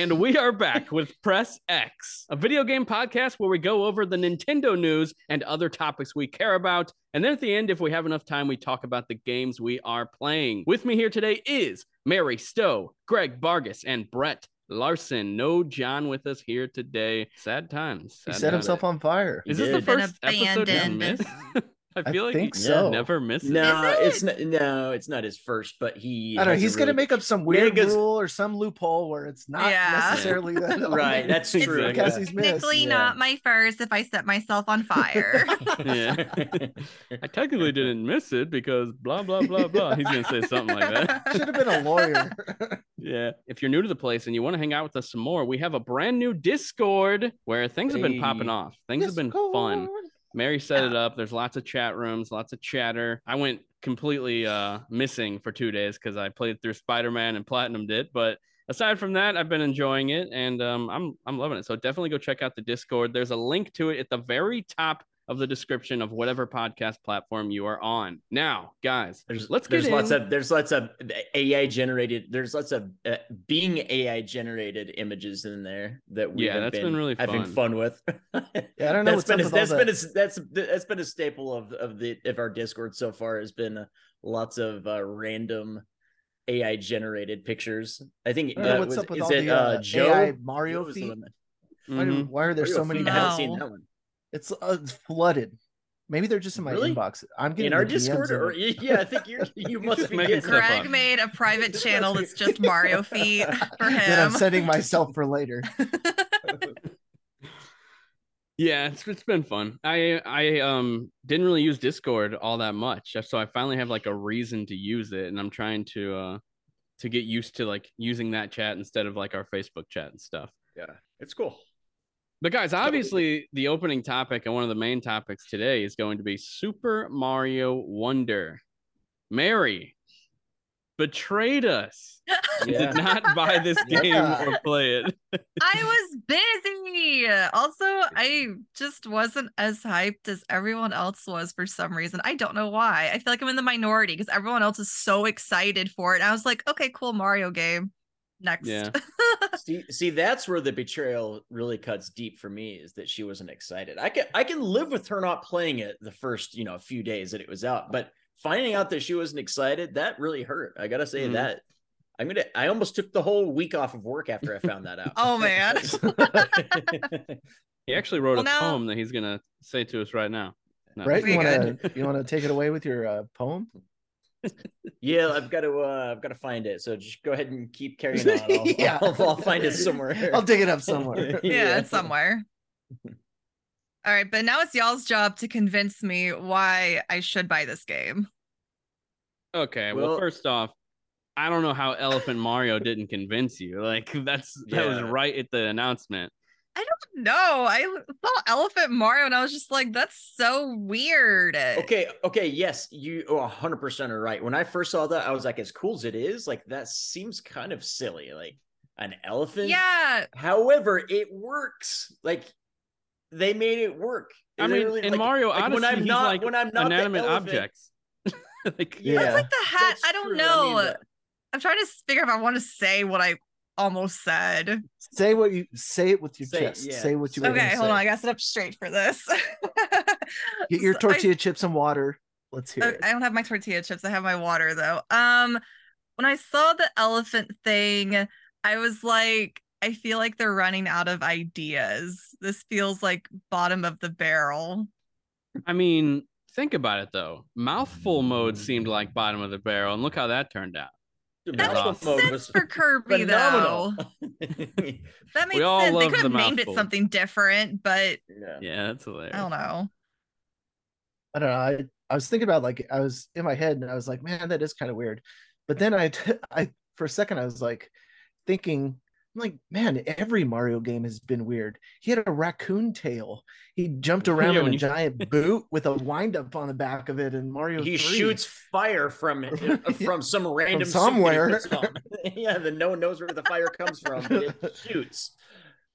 And we are back with Press X, a video game podcast where we go over the Nintendo news and other topics we care about. And then at the end, if we have enough time, we talk about the games we are playing. With me here today is Mary Stowe, Greg Vargas, and Brett Larson. No John with us here today. Sad times. He set times. himself on fire. Is this the did. Been first episode you missed? I I feel like think you so. never miss it. No, Is it's not. No, it's not his first, but he. I don't know. has a He's gonna make up some weird because- rule or some loophole where it's not Yeah. necessarily that. Right, that's It's true. Podcast he's missed. Technically yeah. not my first if I set myself on fire. Yeah. I technically didn't miss it because blah blah blah blah. He's gonna say something like that. Should have been a lawyer. Yeah. If you're new to the place and you want to hang out with us some more, we have a brand new Discord where things have been popping off. Things have been fun. Mary set it up. There's lots of chat rooms, lots of chatter. I went completely uh missing for two days because I played through Spider-Man and platinumed it. But aside from that, I've been enjoying it and um I'm I'm loving it. So definitely go check out the Discord. There's a link to it at the very top of the description of whatever podcast platform you are on. Now, guys, There's let's there's get lots in. of there's lots of AI generated. There's lots of uh, being AI generated images in there that we Yeah, have that's been, been really having fun. fun with. Yeah, I don't know That's what's been a, with that's been that. a, that's that's been a staple of of the of our Discord so far. Has been uh, lots of uh, random AI generated pictures. I think I uh, what's was, up with is all it the uh, uh, Joe AI Mario Joe was the feet. one that- Why, do- why are there so many? feet, I haven't seen that one. It's, uh, it's flooded. Maybe they're just in my Really? inbox. I'm getting In our Discord, of or yeah, I think you're you must be making getting stuff up. made a private channel that's just Mario feet for him. that I'm him. sending myself for later. Yeah, it's it's been fun. I I um didn't really use Discord all that much, so I finally have like a reason to use it, and I'm trying to uh to get used to like using that chat instead of like our Facebook chat and stuff. Yeah, it's cool. But guys, obviously the opening topic and one of the main topics today is going to be Super Mario Wonder. Mary betrayed us. Yeah. Did not buy this game Yeah. or play it. I was busy. Also, I just wasn't as hyped as everyone else was for some reason. I don't know why. I feel like I'm in the minority because everyone else is so excited for it. And I was like, okay, cool Mario game. Next. Yeah. See, see, that's where the betrayal really cuts deep for me is that she wasn't excited. I can I can live with her not playing it the first you know few days that it was out, but finding out that she wasn't excited that really hurt. I gotta say Mhm. that I'm gonna. I almost took the whole week off of work after I found that out. Oh, man. He actually wrote Well, a now- poem that he's gonna say to us right now. No. Right? You want to you want to take it away with your uh, poem? Yeah, I've got to. Uh, I've got to find it. So just go ahead and keep carrying on. I'll, Yeah. I'll, I'll find it somewhere. I'll dig it up somewhere. yeah, it's somewhere. All right, but now it's y'all's job to convince me why I should buy this game. Okay, well, Well- first off, I don't know how Elephant Mario didn't convince you. Like that's that was right at the announcement. No, I saw Elephant Mario and I was just like, that's so weird. Okay, okay, yes, you oh, 100% are right. When I first saw that, I was like, as cool as it is, like that seems kind of silly. Like an elephant. Yeah, However, it works. Like they made it work. I mean, really- in like- Mario like, Odyssey, when I'm he's not like when I'm not inanimate objects. like, Yeah. it's like the hat. that's I don't true. know. mean, that- I'm trying to figure if I want to say what I almost said. Say what you say it with your Say chest. yeah. Say what you were Okay, gonna hold say. on. I gotta sit up straight for this. Get your So I- tortilla chips and water. Let's hear I, it. I don't have my tortilla chips. I have my water though. Um, when I saw the elephant thing, I was like, I feel like they're running out of ideas. This feels like bottom of the barrel. I mean, think about it though. Mouthful mode seemed like bottom of the barrel, and look how that turned out. The That makes mode sense was for Kirby phenomenal. though. That makes sense. They love could have the named it something different, but yeah. Yeah, that's hilarious. I don't know. I don't know. I, I was thinking about like I was in my head and I was like, man, that is kind of weird. But then I, I for a second I was like thinking, I'm like, man, every Mario game has been weird. He had a raccoon tail. He jumped around Yeah, in a you- giant boot with a wind up on the back of it. And Mario, He 3. shoots fire from it uh, from some random suit that he somewhere. yeah, then no one knows where the fire comes from. But it shoots.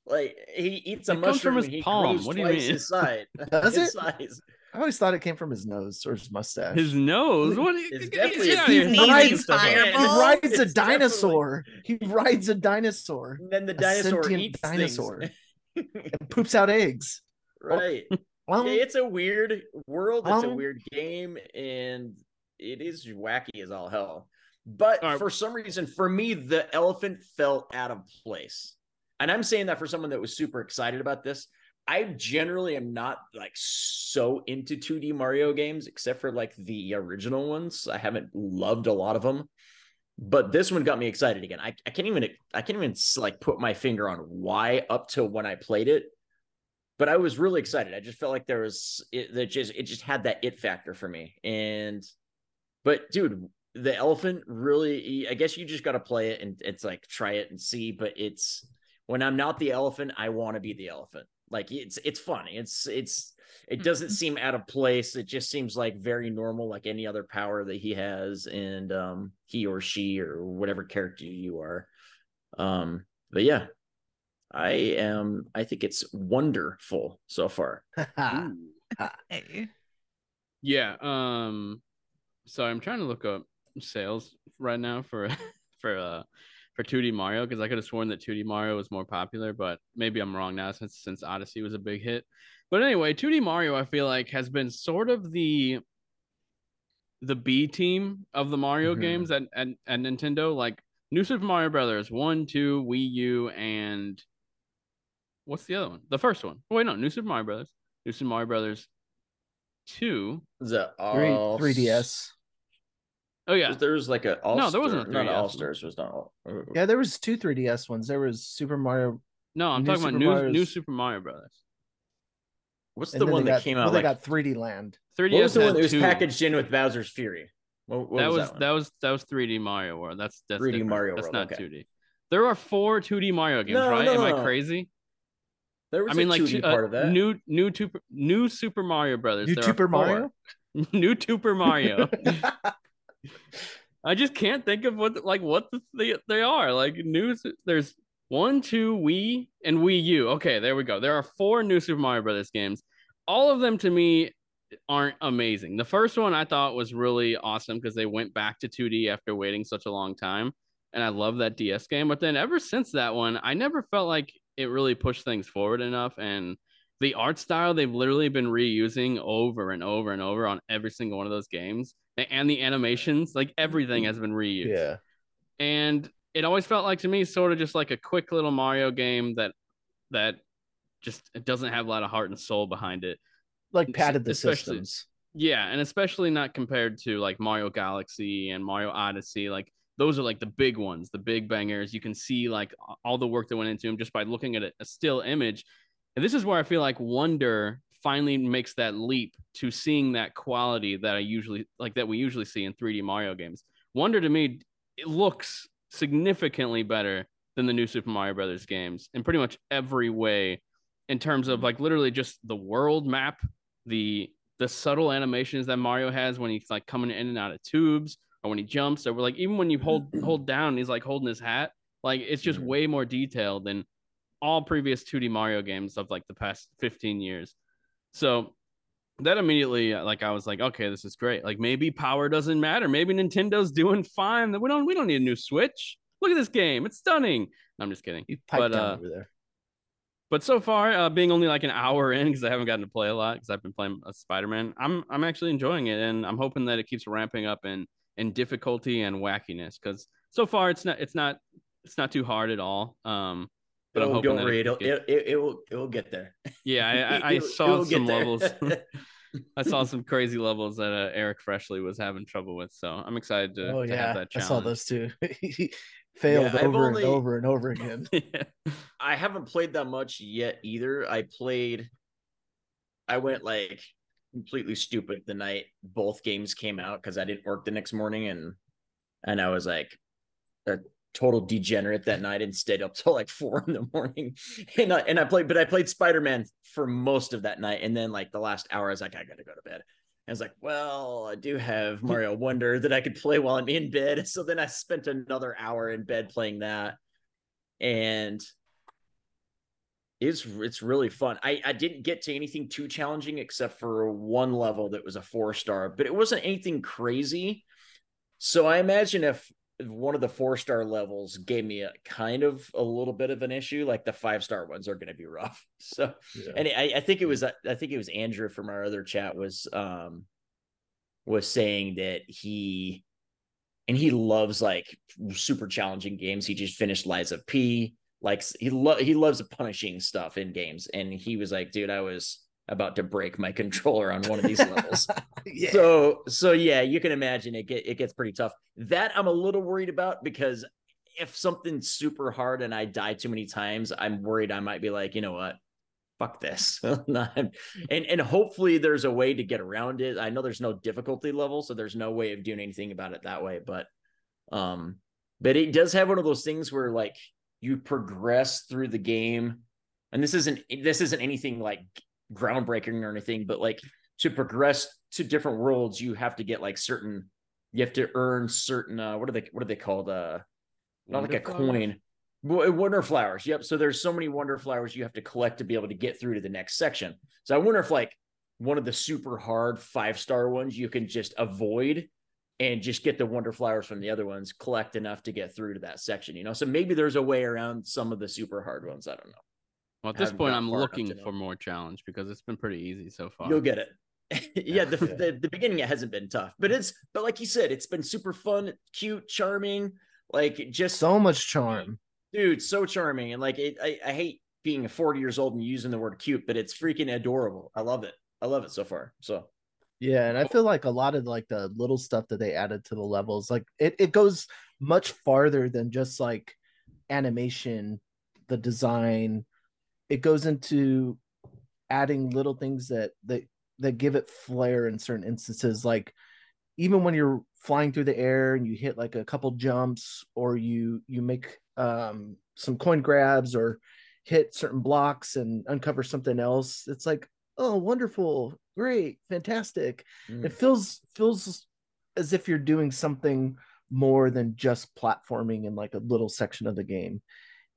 Like he eats a It comes from his and he palm. What do you twice mean? his size. Does his it? size. I always thought it came from his nose or his mustache. His nose. What? It's get- definitely get a out of here. sneezing rides- stuff like that. he fireball. rides a It's definitely- dinosaur. He rides a dinosaur And then the dinosaur sentient eats dinosaur. things. and poops out eggs. right. Oh. Well, Yeah, it's a weird world. It's a weird game, and it is wacky as all hell. But All right. for some reason, for me, the elephant felt out of place. And I'm saying that for someone that was super excited about this. I generally am not like so into 2D Mario games, except for like the original ones. I haven't loved a lot of them, but this one got me excited again. I, I can't even I can't even like put my finger on why up to when I played it but I was really excited. I just felt like there was it that just it just had that it factor for me. And but dude, the elephant really I guess you just got to play it and it's like try it and see, but it's when I'm not the elephant, I want to be the elephant. Like it's it's funny. It's it's it doesn't Mhm. seem out of place. It just seems like very normal like any other power that he has and um he or she or whatever character you are. Um but yeah, I am. I think it's wonderful so far. Hey. Yeah. Um. So I'm trying to look up sales right now for for uh for 2D Mario because I could have sworn that 2D Mario was more popular, but maybe I'm wrong now since since Odyssey was a big hit. But anyway, 2D Mario I feel like has been sort of the the B team of the Mario Mhm. games at, at at Nintendo. Like New Super Mario Brothers one, two, Wii U, and what's the other one? The first one. Oh, wait, no, New Super Mario Brothers. New Super Mario Brothers two. Is that Three, all? 3DS. Oh yeah, There was like a all No, there wasn't a not 3DS. all stars. Was not all. Yeah, there was two 3DS ones. There was Super Mario, No, I'm New talking about Super new Mario's- new Super Mario Brothers. What's and the one that got, came well, out? they got 3D Land. 3DS what was the one that was two. packaged in with Bowser's Fury? What, what that was was that, that was that was 3D Mario World. That's that's 3D different. Mario That's World, not okay. 2D. There are four 2D Mario games, No, right? no, Am no, I crazy? There was I mean, a like 2D two- part uh, of that. new new two, new Super Mario Brothers. New Super. Mario? new Super Mario. I just can't think of what like what the, they they are like news. There's one, two, Wii, and Wii U. Okay, there we go. There are four new Super Mario Brothers games. All of them to me aren't amazing. The first one I thought was really awesome because they went back to 2D after waiting such a long time, and I love that DS game. But then ever since that one, I never felt like it really pushed things forward enough and. The art style they've literally been reusing over and over and over on every single one of those games and the animations, like everything mm-hmm. has been reused. yeah. And it always felt like to me sort of just like a quick little Mario game that that just it doesn't have a lot of heart and soul behind it. Like padded the Especially- systems. Yeah, and especially not compared to like Mario Galaxy and Mario Odyssey. Like those are like the big ones, the big bangers. You can see like all the work that went into them just by looking at a still image. And this is where I feel like Wonder finally makes that leap to seeing that quality that I usually like that we usually see in 3D Mario games. Wonder to me it looks significantly better than the new Super Mario Brothers games in pretty much every way in terms of like literally just the world map, the the subtle animations that Mario has when he's like coming in and out of tubes or when he jumps or like even when you hold hold down he's like holding his hat like it's just way more detailed than all previous 2D Mario games of like the past 15 years. So that immediately uh, like I was like okay this is great. Like maybe power doesn't matter. Maybe Nintendo's doing fine. That we don't we don't need a new Switch. Look at this game. It's stunning. No, I'm just kidding. You pipe But, down uh, over there. But so far, uh, being only like an hour in because I haven't gotten to play a lot because I've been playing a Spider-Man, I'm I'm actually enjoying it, and I'm hoping that it keeps ramping up in in difficulty and wackiness because so far it's not it's not it's not too hard at all. Um, but I'm oh, hoping don't worry, it, it'll, it, it, it will it will get there. yeah, I, I, I It- it saw some levels. I saw some crazy levels that uh, Eric Freshly was having trouble with, so I'm excited to, Oh to yeah, have that I saw those too. he failed Yeah, over only- and over and over again. yeah. I haven't played that much yet either. I played I went like completely stupid the night both games came out because I didn't work the next morning and and I was like a total degenerate that night and stayed up till like four in the morning. And I and I played, but I played Spider-Man for most of that night. And then like the last hour, I was like, I gotta go to bed. I was like, well, I do have Mario Wonder that I could play while I'm in bed. So then I spent another hour in bed playing that. And it's it's really fun. I I didn't get to anything too challenging except for one level that was a four star, but it wasn't anything crazy. So I imagine if one of the four star levels gave me a kind of a little bit of an issue, like the five star ones are going to be rough. So, Yeah. and I, I think it was I think it was Andrew from our other chat was um was saying that he and he loves like super challenging games. He just finished Lies of P. Like he lo- he loves punishing stuff in games, and he was like, "Dude, I was about to break my controller on one of these levels." yeah. So so yeah, you can imagine it get it gets pretty tough. That I'm a little worried about because if something's super hard and I die too many times, I'm worried I might be like, you know what? Fuck this. and and hopefully there's a way to get around it. I know there's no difficulty level, so there's no way of doing anything about it that way, but um but it does have one of those things where like you progress through the game and this isn't this isn't anything like groundbreaking or anything, but like to progress to different worlds, you have to get like certain. You have to earn certain. Uh, what are they? What are they called? Uh, not like a flowers? coin. Wo- Wonder flowers. Yep. So there's so many wonder flowers you have to collect to be able to get through to the next section. So I wonder if like one of the super hard five star ones you can just avoid and just get the wonder flowers from the other ones, collect enough to get through to that section. You know. So maybe there's a way around some of the super hard ones. I don't know. Well, at this point, I'm looking for more challenge because it's been pretty easy so far. You'll get it. yeah, the, Yeah. the the beginning it hasn't been tough, but it's but like you said, it's been super fun, cute, charming. Like just so much charm. dude, so charming, and like it, I I hate being 40 years old and using the word cute, but it's freaking adorable. I love it. I love it so far. So Yeah, and I feel like a lot of like the little stuff that they added to the levels, like it, it goes much farther than just like animation, the design. It goes into adding little things that that that give it flair in certain instances. Like even when you're flying through the air and you hit like a couple jumps or you you make um some coin grabs or hit certain blocks and uncover something else, it's like, oh wonderful, great, fantastic. Mm, it feels feels as if you're doing something more than just platforming in like a little section of the game.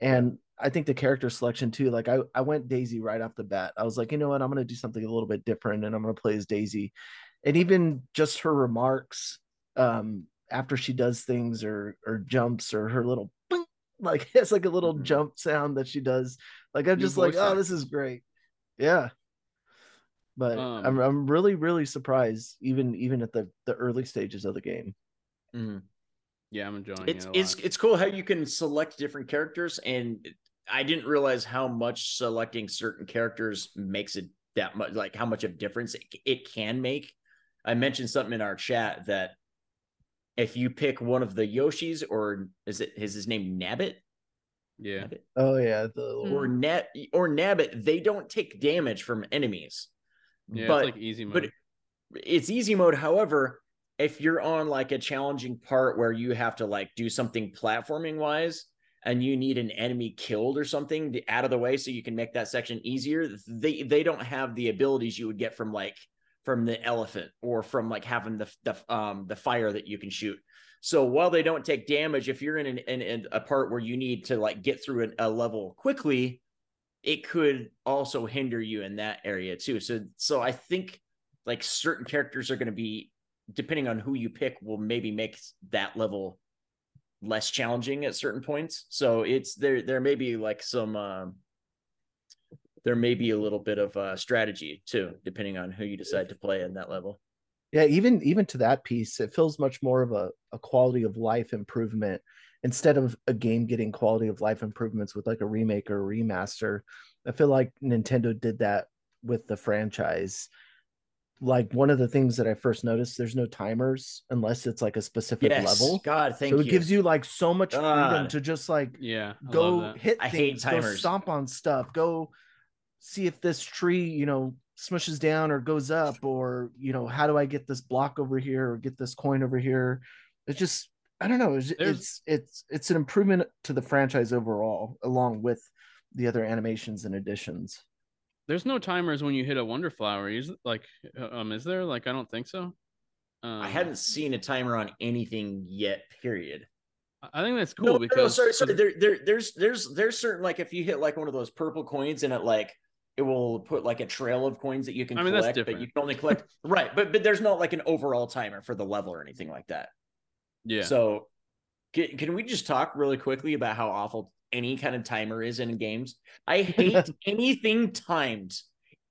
And i think the character selection too like i, I went daisy right off the bat i was like you know what i'm going to do something a little bit different and i'm going to play as daisy and even just her remarks um after she does things or or jumps or her little bing, like it's like a little Mhm. jump sound that she does like i'm New just like voice oh this is great yeah but Um, I'm I'm really really surprised even even at the the early stages of the game. mm. Yeah, I'm enjoying it's it. A it's it's cool how you can select different characters, and I didn't realize how much selecting certain characters makes it that much like how much of difference it, it can make. I mentioned something in our chat that if you pick one of the Yoshis, or is it is his name Nabbit? yeah. Nabbit? Oh yeah, the Mm. Or Nat or Nabbit, they don't take damage from enemies. Yeah, but it's like easy mode. but it's easy mode. However, if you're on like a challenging part where you have to like do something platforming wise and you need an enemy killed or something out of the way so you can make that section easier, they they don't have the abilities you would get from like from the elephant or from like having the the um the fire that you can shoot. So while they don't take damage, if you're in an in, in a part where you need to like get through an, a level quickly, it could also hinder you in that area too. So so I think like certain characters are going to be depending on who you pick will maybe make that level less challenging at certain points. So it's there there may be like some um there may be a little bit of uh strategy too depending on who you decide to play in that level. yeah even even to that piece, it feels much more of a a quality of life improvement instead of a game getting quality of life improvements with like a remake or a remaster. I feel like Nintendo did that with the franchise. Like one of the things that I first noticed, there's no timers unless it's like a specific Yes. level. God, thank so you. it gives you like so much freedom God. to just like yeah. I go that. hit I hate things, go timers. stomp on stuff, go see if this tree, you know, smushes down or goes up, or you know, how do I get this block over here or get this coin over here? It's just, I don't know. It's There's- it's it's, it's an improvement to the franchise overall, along with the other animations and additions. There's no timers when you hit a wonder flower. Is like, uh, um, is there? Like, I don't think so. Um, I haven't seen a timer on anything yet, period. I think that's cool no, because no, sorry, sorry. There, there, there's, there's, there's certain like if you hit like one of those purple coins and it like it will put like a trail of coins that you can I mean, collect, but you can only collect right. But but there's not like an overall timer for the level or anything like that. yeah. So can, can we just talk really quickly about how awful any kind of timer is in games? I hate anything timed.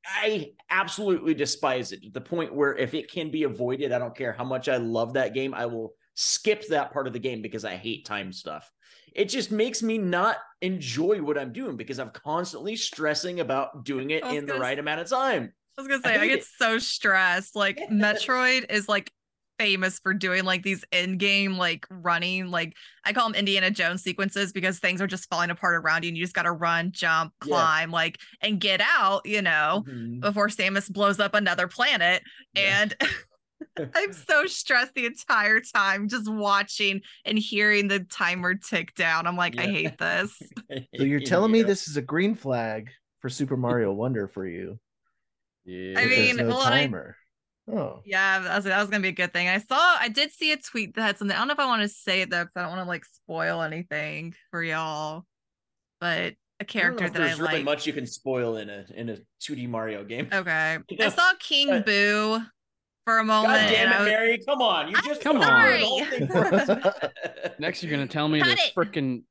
I absolutely despise it to the point where if it can be avoided, I don't care how much I love that game, I will skip that part of the game because I hate time stuff. It just makes me not enjoy what I'm doing because I'm constantly stressing about doing it in the gonna right amount of time. I was gonna say I, hate get it. so stressed. Like Metroid is like famous for doing like these in-game like running like I call them Indiana Jones sequences because things are just falling apart around you and you just gotta run, jump, Yeah. climb, like and get out, you know, Mhm. before Samus blows up another planet. Yeah. And I'm so stressed the entire time just watching and hearing the timer tick down. I'm like, I hate this. So you're telling me this is a green flag for Super Mario Wonder for you? yeah. I there's mean, no well, I- timer. Oh, Yeah, that was, that was gonna be a good thing. I saw, I did see a tweet that had something. I don't know if I want to say it though, because I don't want to like spoil anything for y'all. But a character if that I there's really like. much you can spoil in a in a 2D Mario game. Okay, You I saw King but- Boo for a moment. God damn and I it, was- Mary! Come on, you I'm just Come on. the whole thing. Next, you're gonna tell me Cut that it. freaking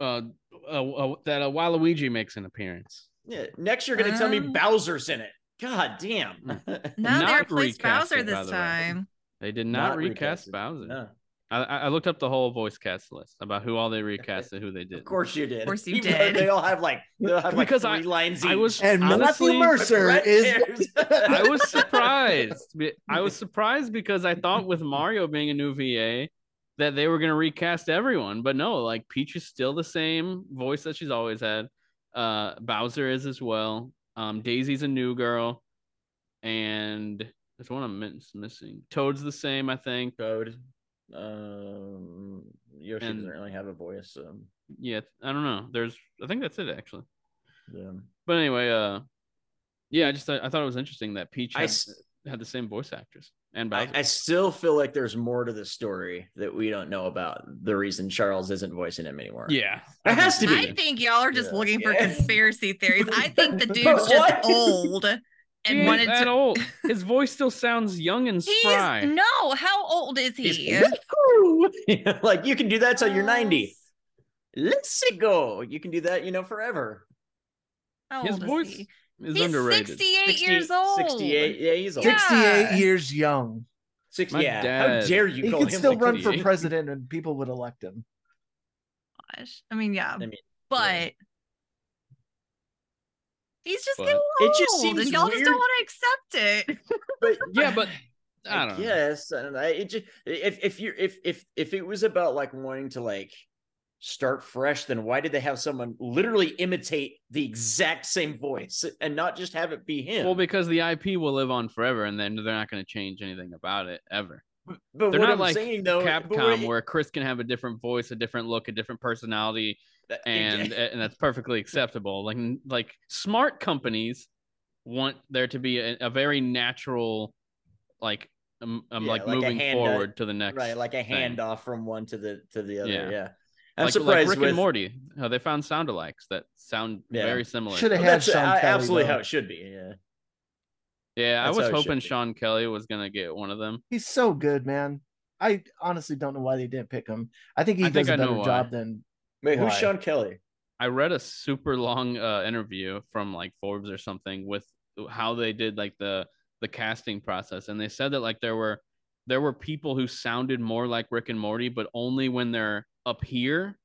uh, uh, uh, that uh, Waluigi makes an appearance. Yeah, next you're gonna tell me Um, Bowser's in it. God damn. no, they Not replaced Bowser it, this the way. time. They did not, Not recast recasted. Bowser. No, I, I I looked up the whole voice cast list about who all they recast and who they did. of course you did. Of course you Even did. They all have like they all have like Because three I- lines I each. was and honestly, Matthew Mercer is. I was surprised. I was surprised because I thought with Mario being a new VA that they were going to recast everyone, but no, like Peach is still the same voice that she's always had. Uh, Bowser is as well. Um, Daisy's a new girl, and there's one I'm miss- missing. Toad's the same, I think. Toad. Um, Yoshi And- doesn't really have a voice. Um, Yeah, I don't know. There's, I think that's it actually. yeah. But anyway, uh, yeah, I just I thought it was interesting that Peach had, s- had the same voice actress and I, Bowser. I still feel like there's more to the story that we don't know about the reason Charles isn't voicing him anymore. yeah, It uh-huh. has to be. I think y'all are just Yeah. looking for Yeah. conspiracy theories. I think the But dude's just old and He wanted that to. old. His voice still sounds young and He's spry. no. How old is he? Like you can do that till you're 90. Let's go. You can do that, you know, forever. How His is voice he? Is He's underrated. 68 60 years old. 68. Yeah, he's old. Yeah. 68 years young. 60, My yeah. How dare you He call could him still like run for president and people would elect him. Gosh. I mean, yeah, I mean, but he's just But- getting It just seems and y'all just don't want to accept it. but Yeah, but I don't know. Yes, and I it just if if you if if if it was about like wanting to like start fresh, then why did they have someone literally imitate the exact same voice and not just have it be him? Well, because the IP will live on forever, and then they're not going to change anything about it ever. but but they're not I'm like saying though, Capcom, where Chris can have a different voice, a different look, a different personality, and and that's perfectly acceptable. Like like smart companies want there to be a, a very natural, like um, um, Yeah, like, like moving forward to the next. right, like a thing. handoff from one to the to the other. Yeah. Yeah, I'm like, surprised like Rick with and Morty. How they found sound alikes that sound Yeah. very similar. Should have had that's Sean uh, Kelly, absolutely though. how it should be. Yeah, Yeah, I was how it hoping be. Sean Kelly was gonna get one of them. He's so good, man. I honestly don't know why they didn't pick him. I think he I does think a I know better why. job than wait, who's Sean Kelly? I read a super long uh, interview from like Forbes or something with how they did like the the casting process, and they said that like there were there were people who sounded more like Rick and Morty, but only when they're up here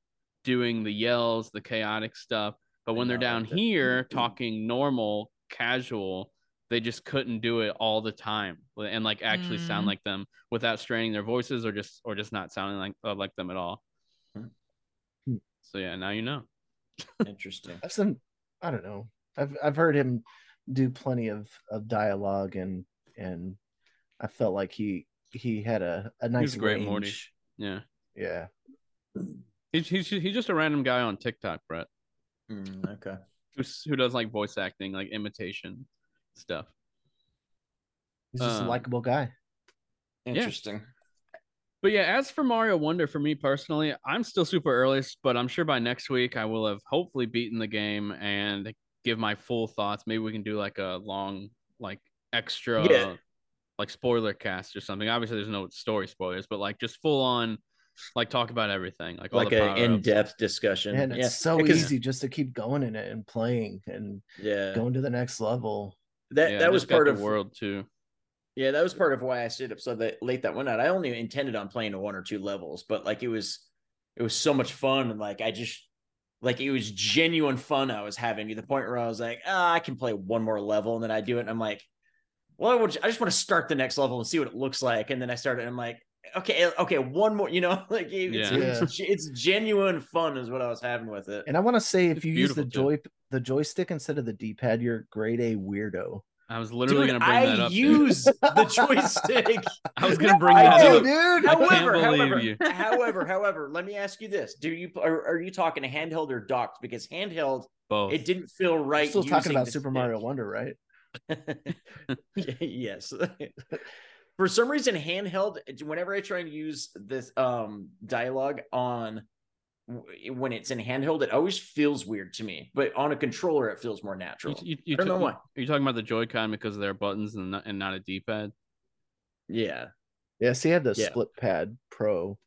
doing the yells, the chaotic stuff. But when they're down here talking normal, casual, they just couldn't do it all the time and like actually sound Mm. like them without straining their voices or just or just not sounding like uh, like them at all. Hmm. So yeah, now you know. Interesting. I've some I don't know. I've I've heard him do plenty of of dialogue and and I felt like he he had a a nice a great range. Morty. Yeah. Yeah. He's, he's he's just a random guy on TikTok, Brett, Mm, okay. who's, who does like voice acting, like imitation stuff. He's just Um, a likable guy. Interesting. But yeah, as for Mario Wonder, for me personally, I'm still super early, but I'm sure by next week I will have hopefully beaten the game and give my full thoughts. Maybe we can do like a long, like extra, Yeah. like spoiler cast or something. Obviously, there's no story spoilers, but like just full on, like talk about everything, like like an in-depth discussion. And it's yeah. so because- easy just to keep going in it and playing and Yeah, going to the next level. that Yeah, that was part the of world too. Yeah, that was part of why I stayed up so that late that one night. I only intended on playing one or two levels, but like it was it was so much fun and like I just like it was genuine fun I was having to the point where I was like, ah, I can play one more level and then I do it and I'm like, well, I, would, I just want to start the next level and see what it looks like. And then I started and I'm like, okay, eh, okay, one more, you know, like it's, Yeah. it's, it's genuine fun is what I was having with it. And I want to say, if It's you use the beautiful, joy the joystick instead of the D pad, you're grade A weirdo. I was literally Dude, gonna bring I that up. dude. use the joystick. I was gonna bring I that do, up. dude. I can't However, however, you. however, however, let me ask you this: Do you are, are you talking handheld or docked? Because handheld, Both. it didn't feel We're right. still talking about Super stick. Mario Wonder, right? yes. For some reason, handheld. Whenever I try and use this um dialogue on when it's in handheld, it always feels weird to me. But on a controller, it feels more natural. you, you I don't know why. Are you talking about the Joy-Con because they're buttons and not, and not a D-pad? Yeah. Yeah. See, I have the Yeah. Split Pad Pro.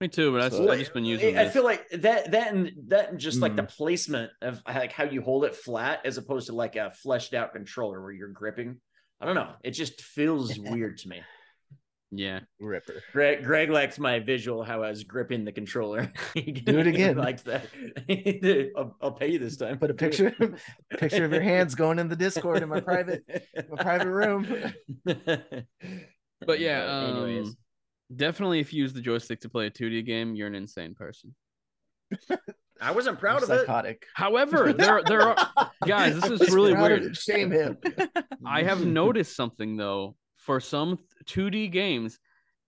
Me too, but I've, So- I've just been using. I this. feel like that that and that and just like the Mm. placement of like how you hold it flat as opposed to like a fleshed out controller where you're gripping. I don't know. It just feels weird to me. yeah. Ripper. Greg Greg likes my visual how I was gripping the controller. Do it again. like that. I'll, I'll pay you this time. Put a picture picture of your hands going in the Discord in my private my private room. But yeah, Uh, anyways. um, definitely if you use the joystick to play a 2D game, you're an insane person. I wasn't proud I'm of it. However, there there are guys, this is really weird. Shame him. I have noticed something though for some 2D games.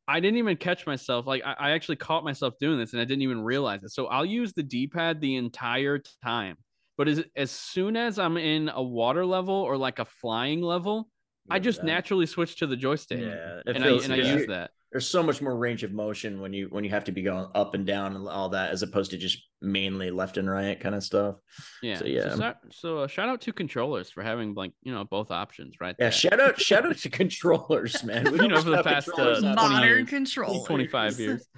I didn't even catch myself. Like I, I actually caught myself doing this and I didn't even realize it. So I'll use the D-pad the entire time. But as as soon as I'm in a water level or like a flying level, I just Yeah. naturally switch to the joystick. Yeah, And feels- I and I use that. There's so much more range of motion when you when you have to be going up and down and all that, as opposed to just mainly left and right kind of stuff. Yeah. So, yeah. So, so, so uh, shout out to controllers for having like you know both options right Yeah, there. shout out shout out to controllers, man. We You know, don't for the past, controllers uh, out 20 there. Modern years. control. 25 years.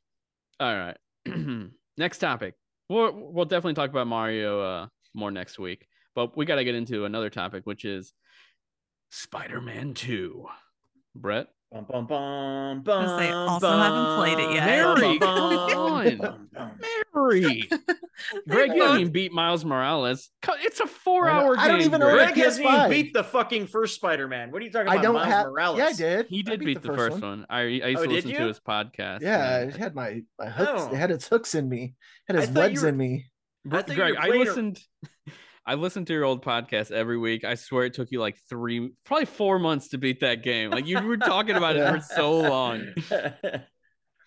All right. next topic. We'll, we'll definitely talk about Mario uh, more next week, but we got to get into another topic, which is Spider Man 2. Brett? Bum, bum, bum, gonna say, bum, also haven't played it yet. Mary, bum, come bum, on. bum, bum. Mary! Greg, you haven't beat Miles Morales. It's a four hour game. I don't even know Greg. what Greg hasn't even beat the fucking first Spider-Man. What are you talking about? I don't Miles have. Morales. Yeah, I did. He did beat, the, first one. I, I used Oh, to did listen to his podcast. Yeah, it had my my hooks. Oh. It had its hooks in me. It had I its thought webs were- in me. Br- I thought you Greg, I playing a- listened. I listen to your old podcast every week. I swear it took you like three, probably four months to beat that game. Like you were talking about it for so long.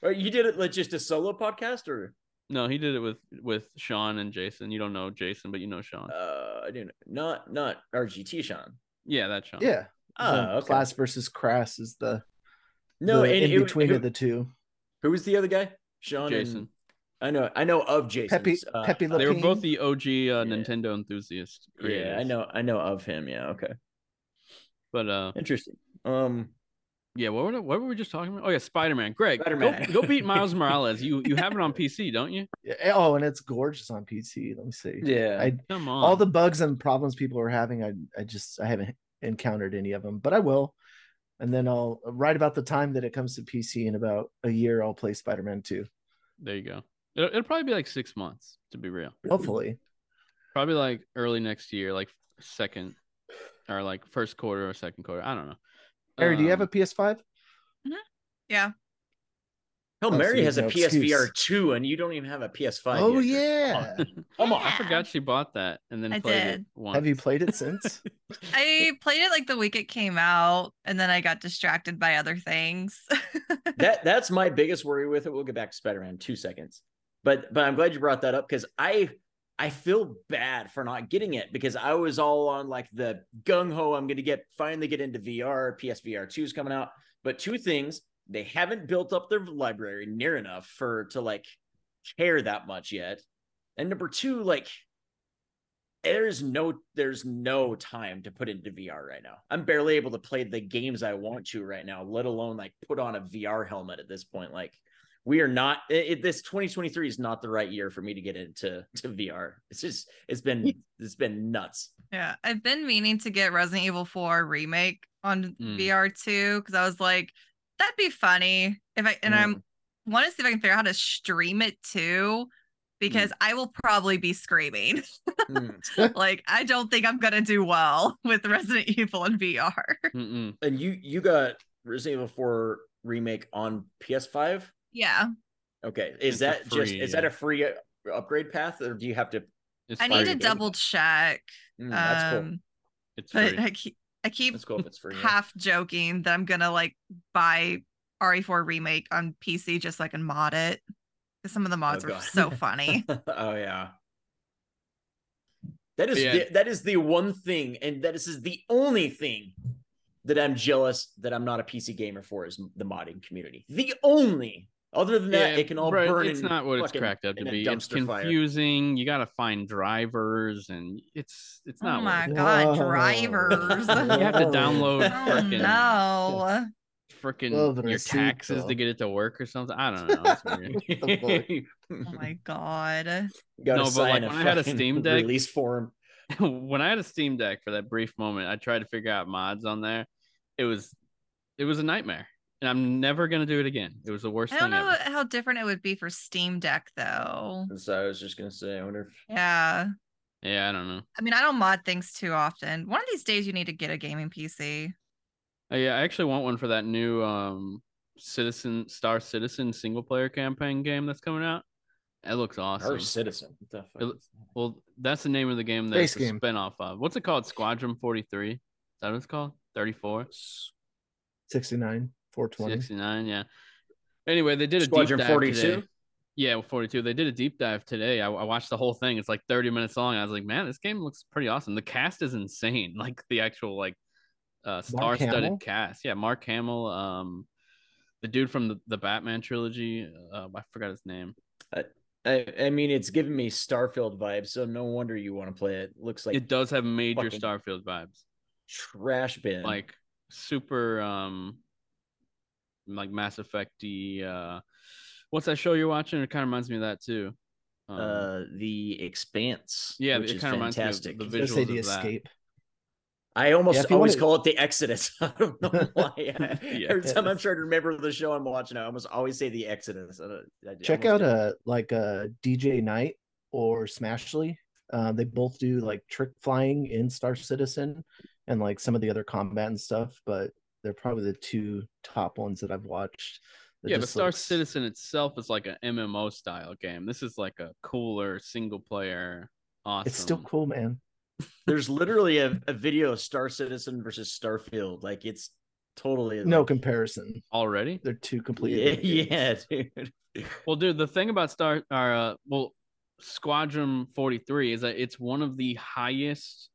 Or you did it like just a solo podcast, or No, he did it with with Sean and Jason. You don't know Jason, but you know Sean. uh, I didn't. Not not RGT Sean. yeah, that's Sean. Yeah. Oh, So okay. Class versus Crass is the No, the and in it- between who, of the two. who was the other guy? Sean. and- Jason. I know. I know of Jason. Pepe uh, Pepe They were both the OG uh, Nintendo enthusiast. Yeah, I know. I know of him. Yeah. Okay. But uh, Interesting. Um. yeah, what were what were we just talking about? Oh yeah, Spider Man. Greg, go, Spider-Man. go beat Miles Morales. You you have it on PC, don't you? Yeah, Oh, and it's gorgeous on PC. Let me see. Yeah. I Come on. all the bugs and problems people are having, I I just I haven't encountered any of them, but I will. And then I'll right about the time that it comes to PC in about a year, I'll play Spider-Man 2. there you go. It'll, it'll probably be like six months to be real. Hopefully. Probably like early next year, like second or like first quarter or second quarter. I don't know. Harry, do you have a Um, PS5? Yeah. Hell, Oh, Mary so has a PSVR excuse. two, and you don't even have a PS5. oh yet. yeah. Come on. I forgot she bought that and then I played it did. once. Have you played it since? I played it like the week it came out, and then I got distracted by other things. that that's my biggest worry with it. We'll get back to Spider-Man in two seconds, but but I'm glad you brought that up because I I feel bad for not getting it because I was all on like the gung ho. I'm going to get finally get into VR. PSVR two is coming out, but two things. they haven't built up their library near enough for to like care that much yet. And number two, like there's no there's no time to put into VR right now. I'm barely able to play the games I want to right now, let alone like put on a VR helmet at this point. Like we are not it, this 2023 is not the right year for me to get into to VR. It's just it's been it's been nuts. Yeah, I've been meaning to get Resident Evil 4 remake on Mm. VR too because I was like, that'd be funny if I and I'm want to see if I can figure out how to stream it too because I will probably be screaming. Mm. like I don't think I'm gonna do well with Resident Evil in VR. Mm-mm. And you you got Resident Evil 4 remake on PS5? Yeah, Okay. Is It's that a just free, is that a free uh, upgrade path or do you have to It's I need to double check. Mm, that's cool. Um, It's but free. I keep I keep cool if it's free. yeah. half joking that I'm gonna like buy RE4 remake on PC just so I can mod it. 'Cause some of the mods Oh, were so funny. oh yeah. That is Yeah. the, that is the one thing, and that is the only thing that I'm jealous that I'm not a PC gamer for is the modding community. The only. Other than that, Yeah, it can all right, burn. It's in not what it's fucking- cracked up to be. It's dumpster fire. confusing. You got to find drivers, and it's it's not. oh not. my worth god, Whoa. drivers. You have to download oh frickin' no. freaking Love oh, your taxes though. to get it to work or something. I don't know. Oh my god. Gotta No, but, like, when I had a Steam Deck- release form. when I had a Steam Deck for that brief moment, I tried to figure out mods on there. It was it was a nightmare, and I'm never gonna do it again. It was the worst I don't thing know ever. how different it would be for Steam Deck though. So I was just gonna say, I wonder if Yeah. Yeah, I don't know. I mean, I don't mod things too often. One of these days, you need to get a gaming PC. Uh, yeah, I actually want one for that new um Citizen Star Citizen single player campaign game that's coming out. It looks awesome. our citizen. What the fuck It- is that? Well, that's the name of the game that Space it's a game. spinoff of. What's it called? Squadron 43? Is that what it's called? 34? 69, 420. 69, yeah. Anyway, they did a Squadron deep dive 42? today. Yeah, 42. They did a deep dive today. I, I watched the whole thing. It's like 30 minutes long. I was like, man, this game looks pretty awesome. The cast is insane. Like the actual like uh star-studded cast. Yeah, Mark Hamill, um the dude from the, the Batman trilogy. Uh, I forgot his name. I, I mean, it's giving me Starfield vibes, so no wonder you want to play it. Looks like it does have major fucking- Starfield vibes. trash bin. Like super um like Mass Effecty uh what's that show you're watching? It kind of reminds me of that too. Um, uh, the Expanse. yeah, which it is kind of reminds me of fantastic. the I was say visuals the of that. escape. I almost Yeah, always wanna- call it the Exodus. I don't know why. Yeah. Every time I'm trying to remember the show I'm watching, I almost always say the Exodus. I don't- I Check out do. uh like uh DJ Knight or Smashly. Uh, they both do like trick flying in Star Citizen and like some of the other combat and stuff, but they're probably the two top ones that I've watched. that Yeah, but Star looks- Citizen itself is like an MMO style game. This is like a cooler single player awesome. It's still cool, man. There's literally a, a video of Star Citizen versus Starfield. Like it's totally No like, comparison. already. They're two completely Yeah, yeah, dude. Well, dude, the thing about Star or uh, well, Squadron 43 is that it's one of the highest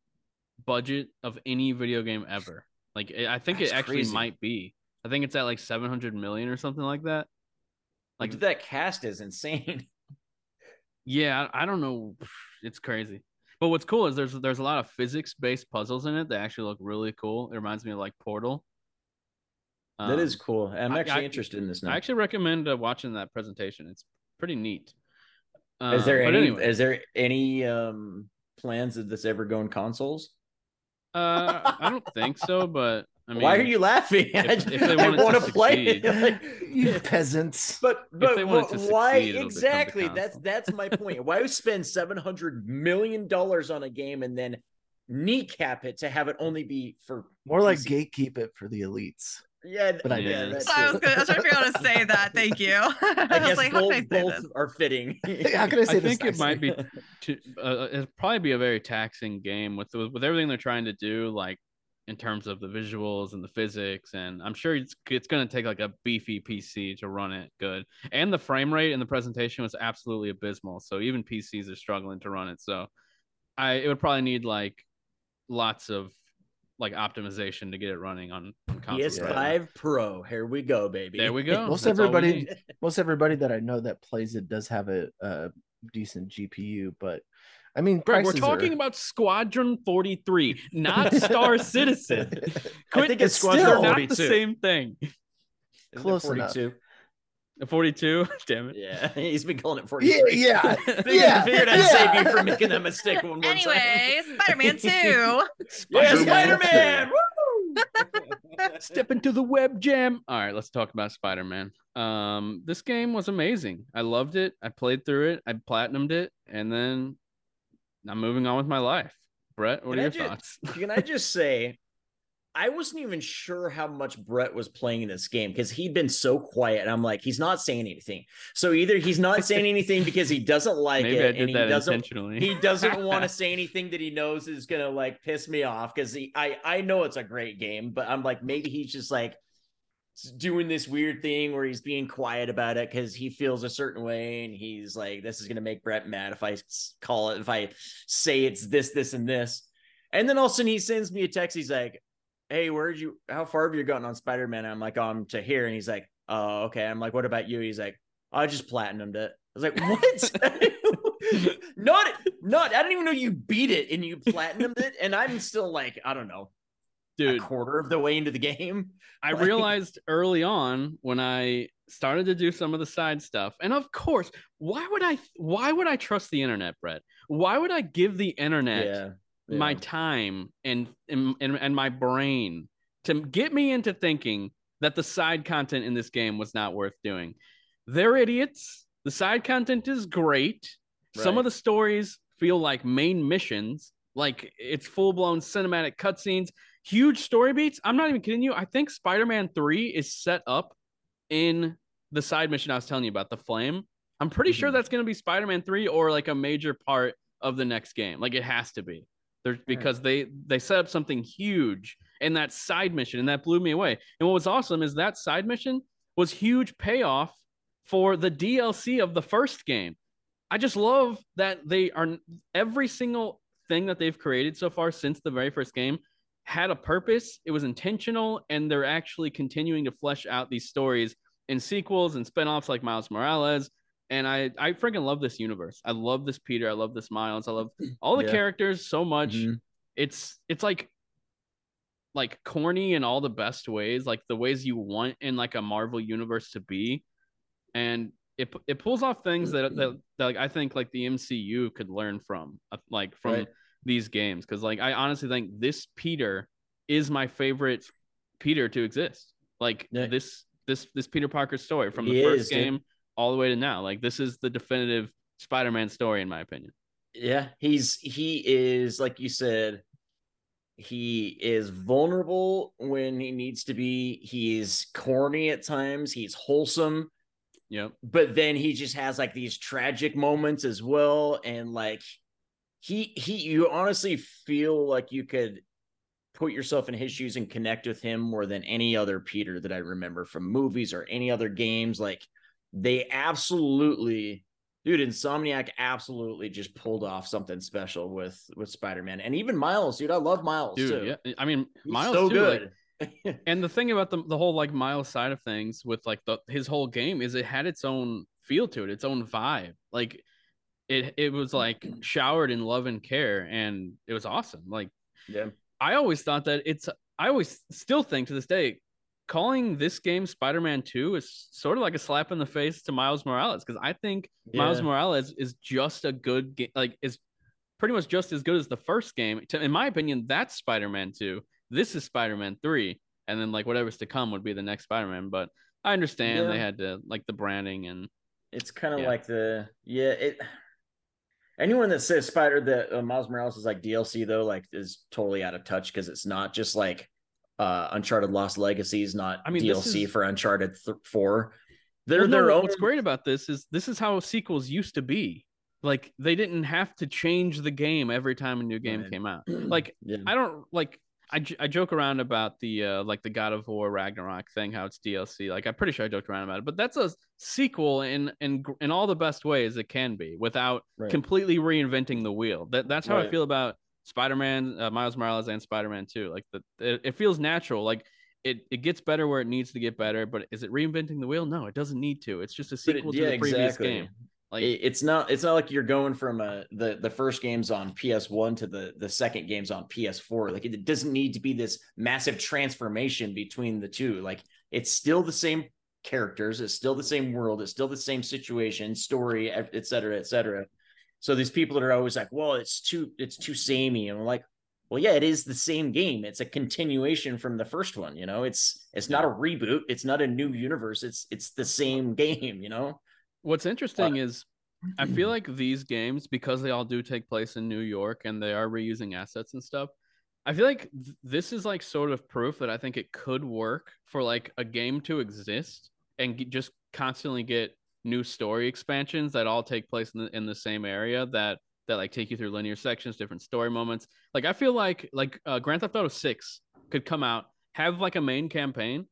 budget of any video game ever. Like I I think That's it actually crazy. might be. I think it's at like 700 million or something like that. Like Like that cast is insane. yeah, I I don't know, it's crazy. But what's cool is there's there's a lot of physics based puzzles in it that actually look really cool. It reminds me of like Portal. that Um, is cool. I'm actually I- interested in this now. I actually recommend uh, watching that presentation. It's pretty neat. Uh, is there any anyway. is there any um plans of this ever going consoles? Uh, I don't think so, but I mean, Why are you laughing? I, if- if they I wanted to want to play it. Like, You peasants. but but they wanted to why succeed, it'll become the exactly? That's that's my point. Why spend seven hundred million dollars on a game and then kneecap it to have it only be for More like gatekeep it for the elites. Yeah? But I yeah, didn't. So I was gonna, I was trying to figure out how to say that. Thank you. I, I was guess like, how both, can I say both this? are fitting. How can I say I this? think it might be nicely? to, uh, it'd probably be a very taxing game with with everything they're trying to do, like in terms of the visuals and the physics. And I'm sure it's it's going to take like a beefy PC to run it good. And the frame rate in the presentation was absolutely abysmal. So even PCs are struggling to run it. So I it would probably need like lots of like optimization to get it running on, on console. PS5 Pro. Here we go, baby. There we go. Most That's everybody- Most everybody that I know that plays it does have a, a decent GPU, but I mean, Brett, we're talking are- about Squadron 43, not Star Citizen. I think it's still- they're Squadron not the same thing. Isn't it Close enough. 42? 42, damn it. Yeah, he's been calling it yeah, 43. yeah. Figured, Yeah, figured I'd yeah. save you from making that mistake one more time. Anyway, Spider-Man 2. Yeah, Spider-Man Spider-Man! Step into the web jam. All right, let's talk about Spider Man. Um, this game was amazing. I loved it. I played through it. I platinumed it, and then I'm moving on with my life. Brett, what Can are I your ju- thoughts? Can I just say, I wasn't even sure how much Brett was playing in this game because he'd been so quiet. And I'm like, he's not saying anything. So either he's not saying anything because he doesn't like Maybe it, and he doesn't intentionally. he doesn't want to say anything that he knows is gonna like piss me off because I I know it's a great game, but I'm like maybe he's just like doing this weird thing where he's being quiet about it because he feels a certain way and he's like this is gonna make Brett mad if I call it if I say it's this this and this, and then all of a sudden he sends me a text. He's like, "Hey, where'd you? How far have you gotten on Spider Man?" I'm like, "Oh, I'm to here," and he's like, "Oh, okay." I'm like, "What about you?" He's like, "I just platinumed it." I was like, "What?" not, not. I didn't even know you beat it and you platinumed it, and I'm still like, I don't know, Dude, a quarter of the way into the game. I Like- realized early on when I started to do some of the side stuff, and of course, why would I? Why would I trust the internet, Brett? Why would I give the internet my time and, and and my brain to get me into thinking that the side content in this game was not worth doing? They're idiots. The side content is great. Some of the stories feel like main missions, like it's full blown cinematic cutscenes, huge story beats. I'm not even kidding you. I think Spider Man 3 is set up in the side mission I was telling you about, the flame. I'm pretty sure Mhm. that's going to be Spider Man 3 or like a major part of the next game. Like it has to be. There's because they they set up something huge in that side mission and that blew me away. And what was awesome is that side mission was huge payoff for the DLC of the first game. I just love that they are every single thing that they've created so far since the very first game had a purpose. It was intentional, and they're actually continuing to flesh out these stories in sequels and spin-offs like Miles Morales. And I I freaking love this universe. I love this Peter. I love this Miles. I love all the Yeah. characters so much. Mhm. It's it's like like corny in all the best ways, like the ways you want in like a Marvel universe to be. And it it pulls off things that that, that like I think like the MCU could learn from, uh, like from Right. these games because like I honestly think this Peter is my favorite Peter to exist. Like Yeah. this this this Peter Parker story from the He first is, dude. All the way to now. Like this is the definitive Spider-Man story in my opinion. Yeah, he's he is like you said. He is vulnerable when he needs to be. He's corny at times. He's wholesome, Yep. but then he just has like these tragic moments as well. And like he he, you honestly feel like you could put yourself in his shoes and connect with him more than any other Peter that I remember from movies or any other games. Like they absolutely dude insomniac absolutely just pulled off something special with with spider-man and even miles dude i love miles Dude, too yeah. I mean, He's Miles so too, like, and the thing about the the whole like Miles side of things with like the his whole game is it had its own feel to it, its own vibe. Like it it was like showered in love and care, and it was awesome. Like yeah I always thought that it's I always still think to this day calling this game Spider-Man 2 is sort of like a slap in the face to Miles Morales because I think Miles Yeah. Morales is just a good game like is pretty much just as good as the first game. In my opinion, that's Spider-Man 2. This is Spider-Man 3 and then like whatever's to come would be the next Spider-Man, but I understand they had to like the branding and it's kind of Yeah. like the yeah it anyone that says spider that uh, miles morales is like dlc though like is totally out of touch because it's not just like uh uncharted lost legacy is not I mean, dlc is- for uncharted th- 4 they're Well, their what- own What's great about this is this is how sequels used to be. Like they didn't have to change the game every time a new game Right. came out. Like yeah I don't like I, j- I joke around about the uh like the God of War Ragnarok thing how it's DLC. Like I'm pretty sure I joked around about it, but that's a sequel in in in all the best ways it can be without Right. completely reinventing the wheel. That that's how I feel about Spider-Man, uh, Miles Morales, and Spider-Man 2. Like the it, it feels natural. Like it it gets better where it needs to get better. But is it reinventing the wheel? No, it doesn't need to. It's just a it- sequel yeah, to the previous exactly. game. Like it's not it's not like you're going from uh the the first games on PS1 to the the second games on PS4 like it doesn't need to be this massive transformation between the two like it's still the same characters it's still the same world it's still the same situation story et et cetera et cetera so these people that are always like well it's too it's too samey and we're like well yeah it is the same game. It's a continuation from the first one you know? It's it's not a reboot. It's not a new universe. It's it's the same game you know? What's interesting is I feel like these games, because they all do take place in New York and they are reusing assets and stuff, I feel like th- this is like sort of proof that I think it could work for like a game to exist and g- just constantly get new story expansions that all take place in the, in the same area that that like take you through linear sections, different story moments. Like I feel like like uh, Grand Theft Auto 6 could come out, have like a main campaign,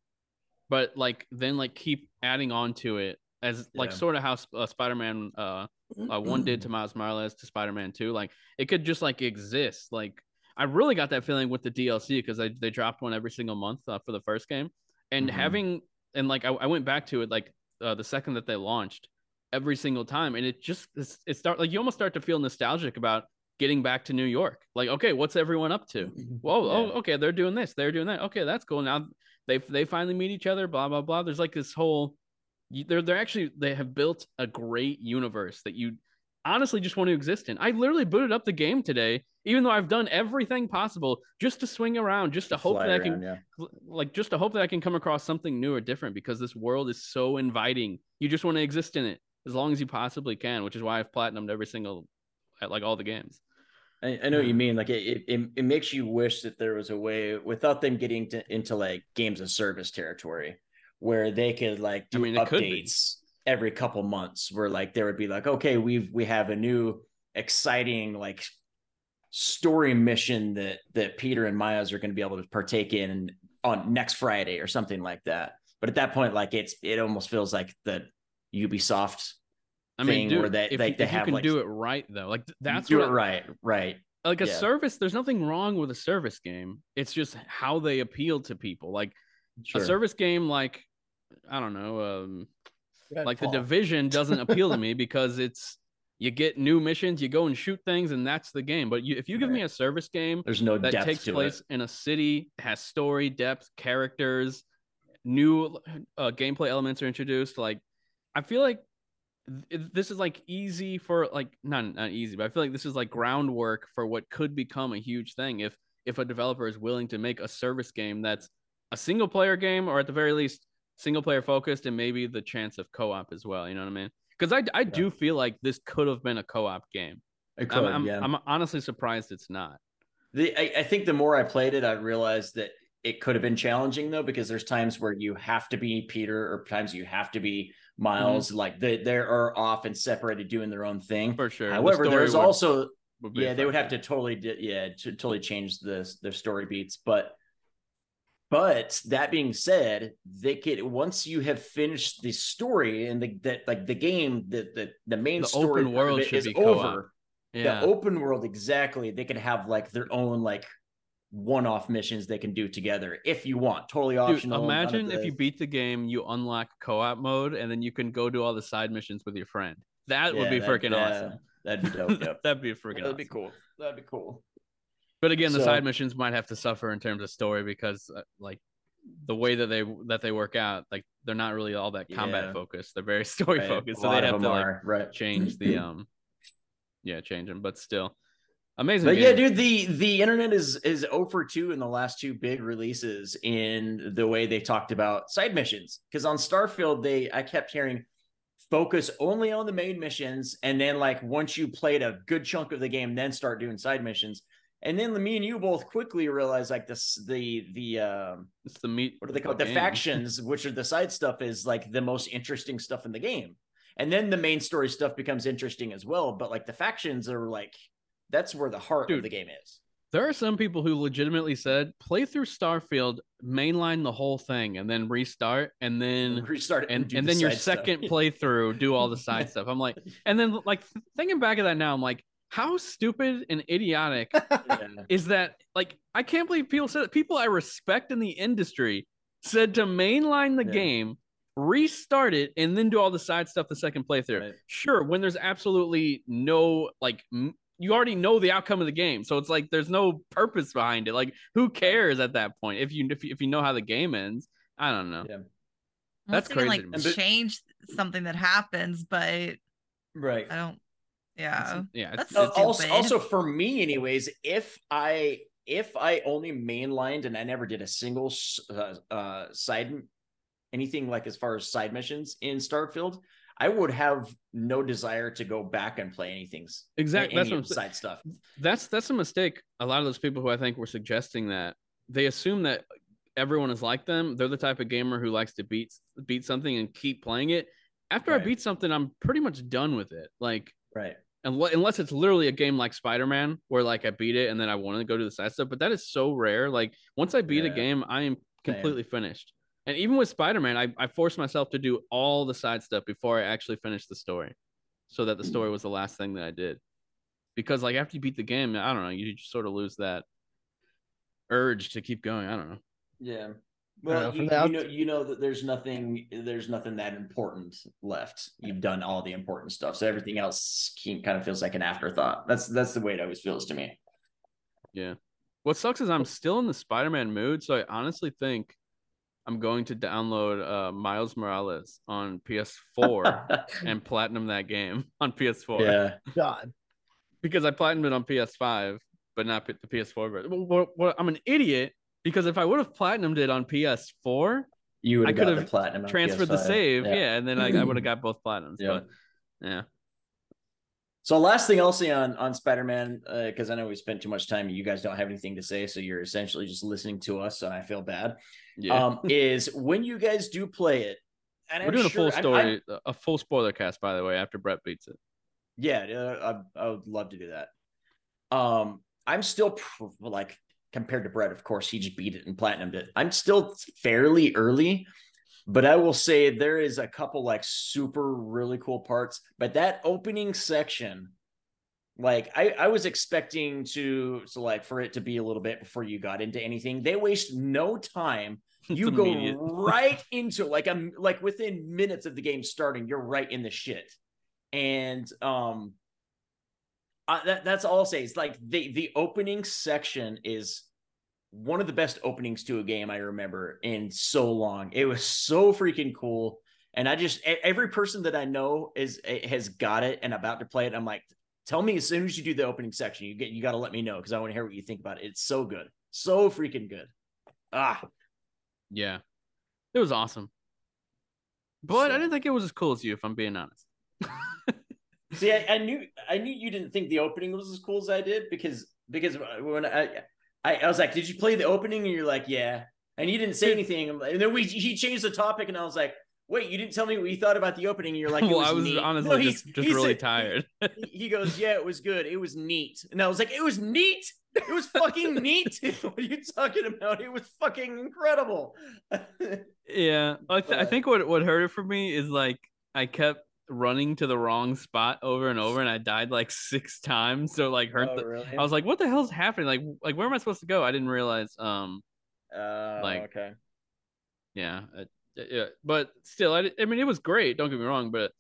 but like then like keep adding on to it as like Yeah. sort of how uh, Spider-Man uh, uh one did to Miles Morales to Spider-Man 2 like it could just like exist like I really got that feeling with the DLC because they, they dropped one every single month uh, for the first game and Mhm. having and like I, I went back to it like uh, the second that they launched every single time. And it just it's, it start like you almost start to feel nostalgic about getting back to New York. Like okay what's everyone up to? Whoa Yeah. oh okay they're doing this they're doing that. Okay that's cool. Now they they finally meet each other blah blah blah. There's like this whole they're they're actually they have built a great universe that you honestly just want to exist in. I literally booted up the game today, even though I've done everything possible just to swing around, just to hope Fly that I can yeah. like just to hope that I can come across something new or different because this world is so inviting. You just want to exist in it as long as you possibly can, which is why I've platinumed every single like all the games. I, I know what you mean. Like it, it, it makes you wish that there was a way without them getting to, into like games of service territory where they could like do mean, could be. updates every couple months where like there would be like, okay, we've we have a new exciting like story mission that that Peter and Miles are going to be able to partake in on next Friday or something like that. But at that point, like it's it almost feels like the Ubisoft I mean, thing dude, where they- if, they- you, they if you can like- do it right though, like that's do what it right, right. like a Yeah. service. There's nothing wrong with a service game. It's just how they appeal to people. Like Sure. a service game, like I don't know, um, like the division doesn't appeal to me because it's you get new missions, you go and shoot things, and that's the game. But you, if you give me a service game There's no that takes place it. in a city, has story, depth, characters, new uh, gameplay elements are introduced, like I feel like th- this is like easy for like not not easy, but I feel like this is like groundwork for what could become a huge thing if if a developer is willing to make a service game that's a single player game or at the very least single player focused and maybe the chance of co-op as well. You know what I mean? Because I I do feel like this could have been a co-op game. I'm, could, I'm, yeah. I'm honestly surprised it's not. The, I, I think the more I played it, I realized that it could have been challenging though, because there's times where you have to be Peter or times you have to be Miles. Mm-hmm. Like they they are off and separated doing their own thing. For sure. However, story there's would- also would yeah, they would have to totally di- yeah to totally change the their story beats, but but that being said, they could once you have finished the story and the that like the game the the, the main The story open world should is be co-op. over Yeah. the open world exactly they could have like their own like one-off missions they can do together if you want totally Dude, optional none of imagine if you beat the game, you unlock co-op mode, and then you can go do all the side missions with your friend. That would be that- freaking yeah, awesome. that'd be dope yep. That'd be freaking that'd be cool that'd be cool But again, the So- side missions might have to suffer in terms of story because, uh, like, the way that they that they work out, like they're not really all that combat Yeah. focused. They're very story Right, focused, so lot they'd have them to like right change the um, yeah, change them. But still, amazing. But yeah, dude, the the internet is is 0 for 2 in the last two big releases in the way they talked about side missions. Because on Starfield, they I kept hearing focus only on the main missions, and then like once you played a good chunk of the game, then start doing side missions. And then me and you both quickly realized like this the the um It's the meat. what do they call it? The factions, which are the side stuff, is like the most interesting stuff in the game. And then the main story stuff becomes interesting as well. But like the factions are like that's where the heart Dude, of the game is. There are some people who legitimately said play through Starfield, mainline the whole thing, and then restart, and then restart it and and the then your stuff. second playthrough do all the side stuff. I'm like, and then like thinking back of that now, I'm like, how stupid and idiotic Yeah. is that? Like, I can't believe people said that. people I respect in the industry said to mainline the Yeah. game, restart it, and then do all the side stuff the second playthrough. Right. Sure, when there's absolutely no like. M- you already know the outcome of the game, so it's like there's no purpose behind it. Like, who cares at that point if you if you, if you know how the game ends? I don't know. Yeah. That's Unless you can, crazy to like me. change something that happens, but Right. I don't. Yeah. Yeah, it's, That's it's- also, stupid. also for me, anyways, if I if I only mainlined and I never did a single uh, uh, side anything like as far as side missions in Starfield, I would have no desire to go back and play anything. exactly. That's any what I'm of the saying. side stuff. that's that's a mistake. A lot of those people who I think were suggesting that they assume that everyone is like them. They're the type of gamer who likes to beat beat something and keep playing it. After I beat something, I'm pretty much done with it. Like Right. Unless, unless it's literally a game like Spider-Man where like I beat it and then I want to go to the side stuff, but that is so rare. Like once I beat a game, I am completely finished. And even with Spider-Man, I, I forced myself to do all the side stuff before I actually finished the story. So that the mm. story was the last thing that I did. Because like after you beat the game, I don't know, you just sort of lose that urge to keep going. I don't know. Yeah. Know, Well, from you, you know, you know that there's nothing, there's nothing that important left. You've done all the important stuff, so everything else kind of feels like an afterthought. That's that's the way it always feels to me. Yeah. What sucks is I'm still in the Spider-Man mood, so I honestly think I'm going to download uh, Miles Morales on PS4 and platinum that game on PS4. yeah. God. because I platinumed it on PS5, but not the PS4 version. Well, well, well, I'm an idiot because if I would have platinumed it on PS4, You would I could have platinum transferred the save, yeah, and then I, I would have got both platinums. Yeah. But yeah, So last thing I'll say on on Spider Man, because I know we spent too much time. You guys don't have anything to say, so you're essentially just listening to us, and I feel bad. yeah. Um, is when you guys do play it, and We're I'm doing sure- a full I'm- I'm- story, a full spoiler cast, by the way, after Brett beats it. Yeah, uh, I, I would love to do that. Um, I'm still pr- like compared to Brett, of course, he just beat it and platinumed it. I'm still fairly early, but I will say there is a couple like super really cool parts. But that opening section, like I, I was expecting to so like for it to be a little bit before you got into anything. They waste no time. You go right into like I'm like within minutes of the game starting, you're right in the shit. And um uh, that, that's all I'll say. It's like the the opening section is one of the best openings to a game I remember in so long. It was so freaking cool, and I just every person that I know is has got it and about to play it. I'm like, tell me as soon as you do the opening section, you get you got to let me know because I want to hear what you think about it. It's so good, so freaking good. Ah, Yeah, it was awesome, but I didn't think it was as cool as you, if I'm being honest. See, I, I knew I knew you didn't think the opening was as cool as I did because because when I I, I was like, did you play the opening? And you're like, yeah, and you didn't say anything. And then we he changed the topic, and I was like, wait, you didn't tell me what you thought about the opening. And you're like, well, was I was neat. honestly No, he's- just, just he really said- tired. He, he goes, yeah, it was good. It was neat, and I was like, it was neat. It was fucking neat. what are you talking about? It was fucking incredible. Yeah, I, th- I think what what hurt it for me is like I kept running to the wrong spot over and over, and I died like six times. So like hurt. oh, the, really? I was like, what the hell's happening? Like like where am I supposed to go? I didn't realize. Um, uh, like- okay. yeah, it- yeah, but still, I, I mean, it was great. Don't get me wrong, but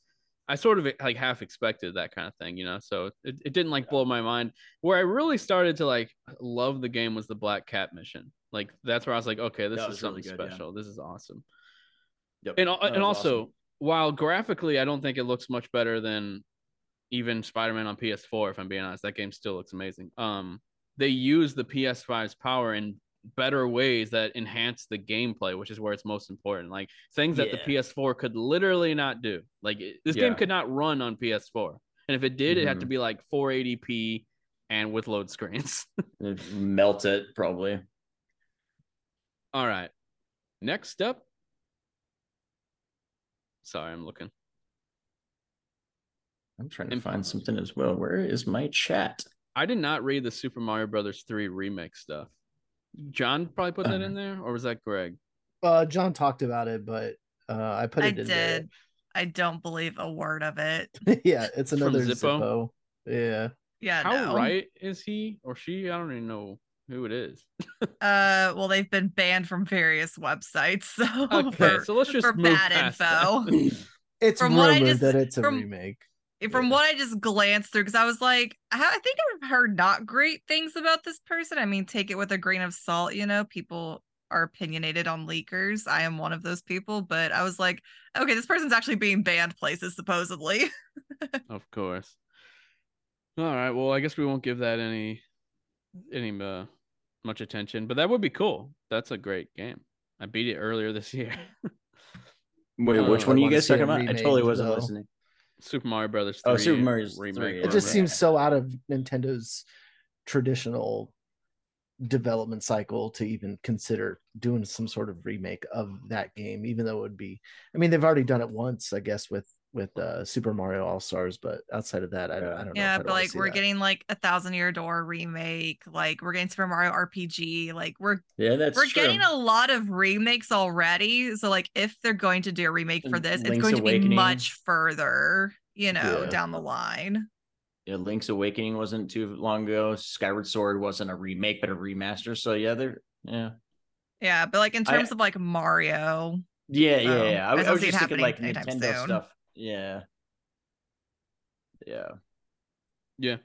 I sort of like half expected that kind of thing, you know. So it, it didn't like blow my mind. Where I really started to like love the game was the Black Cat mission. Like that's where I was like, okay, this That is was really something good, yeah. special. This is awesome. Yep. And That and also, awesome. While graphically, I don't think it looks much better than even Spider-Man on PS4. If I'm being honest, that game still looks amazing. Um, they use the PS5's power in better ways that enhance the gameplay, which is where it's most important. Like things that the PS4 could literally not do. Like it- this game could not run on PS4, and if it did, it had to be like 480p and with load screens. melt it probably. All right, next up. Sorry, I'm looking. I'm trying to find something as well. Where is my chat? I did not read the Super Mario Brothers 3 remake stuff. John probably put that in there, or was that Greg? Uh, John talked about it, but uh, I put I it in did. I don't believe a word of it. yeah, it's another Zippo? Zippo. Yeah, Yeah, How no. right is he or she? I don't even know who it is. Uh, well, they've been banned from various websites, so Okay, for, so let's just for move bad past info. that. It's From what I rumored just- that it's a from- remake. from Yeah. what I just glanced through, because I was like, I, I think I've heard not great things about this person. I mean, take it with a grain of salt, you know, people are opinionated on leakers. I am one of those people, but I was like, okay, this person's actually being banned places, supposedly. of course. All right. Well, I guess we won't give that any any uh much attention, but that would be cool. That's a great game. I beat it earlier this year. Wait, which I one are you guys talking about? I totally wasn't though. listening. Super Mario Brothers 3 Oh, Super Mario's remake. three, It just seems so out of Nintendo's traditional development cycle to even consider doing some sort of remake of that game, even though it would be. I mean, they've already done it once, I guess, with with uh, Super Mario All Stars, but outside of that, I, don't- I don't know. yeah, but like we're that. getting like a thousand year door remake, like we're getting Super Mario RPG, like we're Yeah, that's we're true. getting a lot of remakes already. So like if they're going to do a remake for And this, it's Link's going to be much further, you know, Yeah. down the line. yeah, Link's Awakening wasn't too long ago. Skyward Sword wasn't a remake, but a remaster. So yeah, they're yeah, Yeah, but like in I- terms of like Mario, yeah, yeah. Oh, yeah. I I, I was just thinking like Nintendo soon. stuff. Yeah, yeah. Yeah.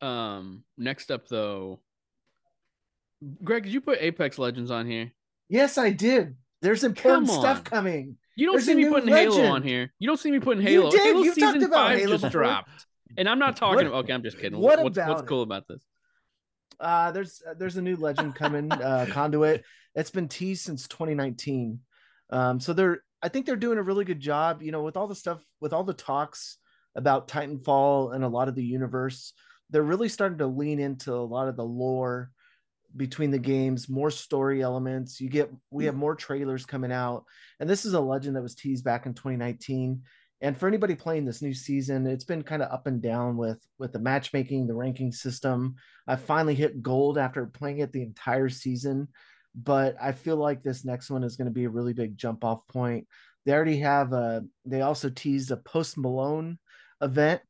Um. Next up, though, Greg, did you put Apex Legends on here? Yes, I did. There's important Come stuff on. coming. You don't There's see me new putting Halo on here. You don't see me putting Halo. You Halo. did. Halo You've talked about five Halo just before. dropped, and I'm not talking. What- about, okay, I'm just kidding. what what's what's about cool about this? Uh, there's there's a new legend coming, uh, Conduit. It's been teased since 2019. Um, so they're I think they're doing a really good job. You know, with all the stuff, with all the talks about Titanfall and a lot of the universe, they're really starting to lean into a lot of the lore between the games, more story elements. You get we have mm. more trailers coming out, and this is a legend that was teased back in 2019. And for anybody playing this new season, it's been kind of up and down with with the matchmaking, the ranking system. I finally hit gold after playing it the entire season, but I feel like this next one is going to be a really big jump off point. They already have a. They also teased a Post Malone event,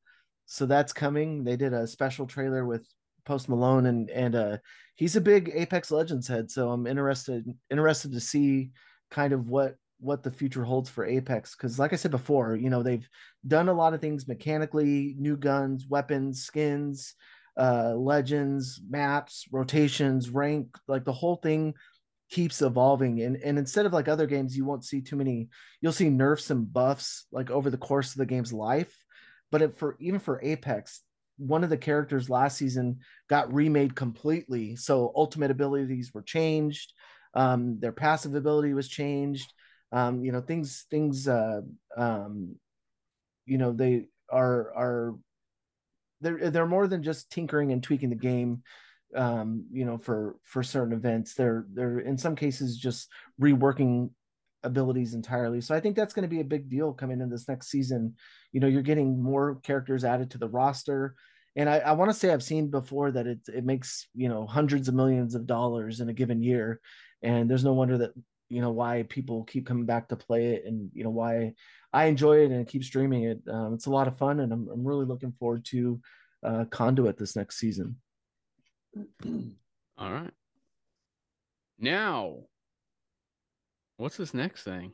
so that's coming. They did a special trailer with Post Malone, and and uh, he's a big Apex Legends head. So I'm interested interested to see kind of what what the future holds for Apex because like I said before, you know, they've done a lot of things mechanically, new guns, weapons, skins, uh legends, maps, rotations, rank, like the whole thing keeps evolving and and instead of like other games you won't see too many you'll see nerfs and buffs like over the course of the game's life. But it, for even for Apex one of the characters last season got remade completely. So ultimate abilities were changed um their passive ability was changed. Um you know things things uh um you know they are are they're they're more than just tinkering and tweaking the game um you know for for certain events they're they're in some cases just reworking abilities entirely. So i think that's going to be a big deal coming in this next season. You know you're getting more characters added to the roster. And i, I want to say i've seen before that it it makes you know hundreds of millions of dollars in a given year. And there's no wonder that you know why people keep coming back to play it and you know why i enjoy it and keep streaming it. Um, it's a lot of fun and i'm, I'm really looking forward to uh, conduit this next season All right. Now, what's this next thing?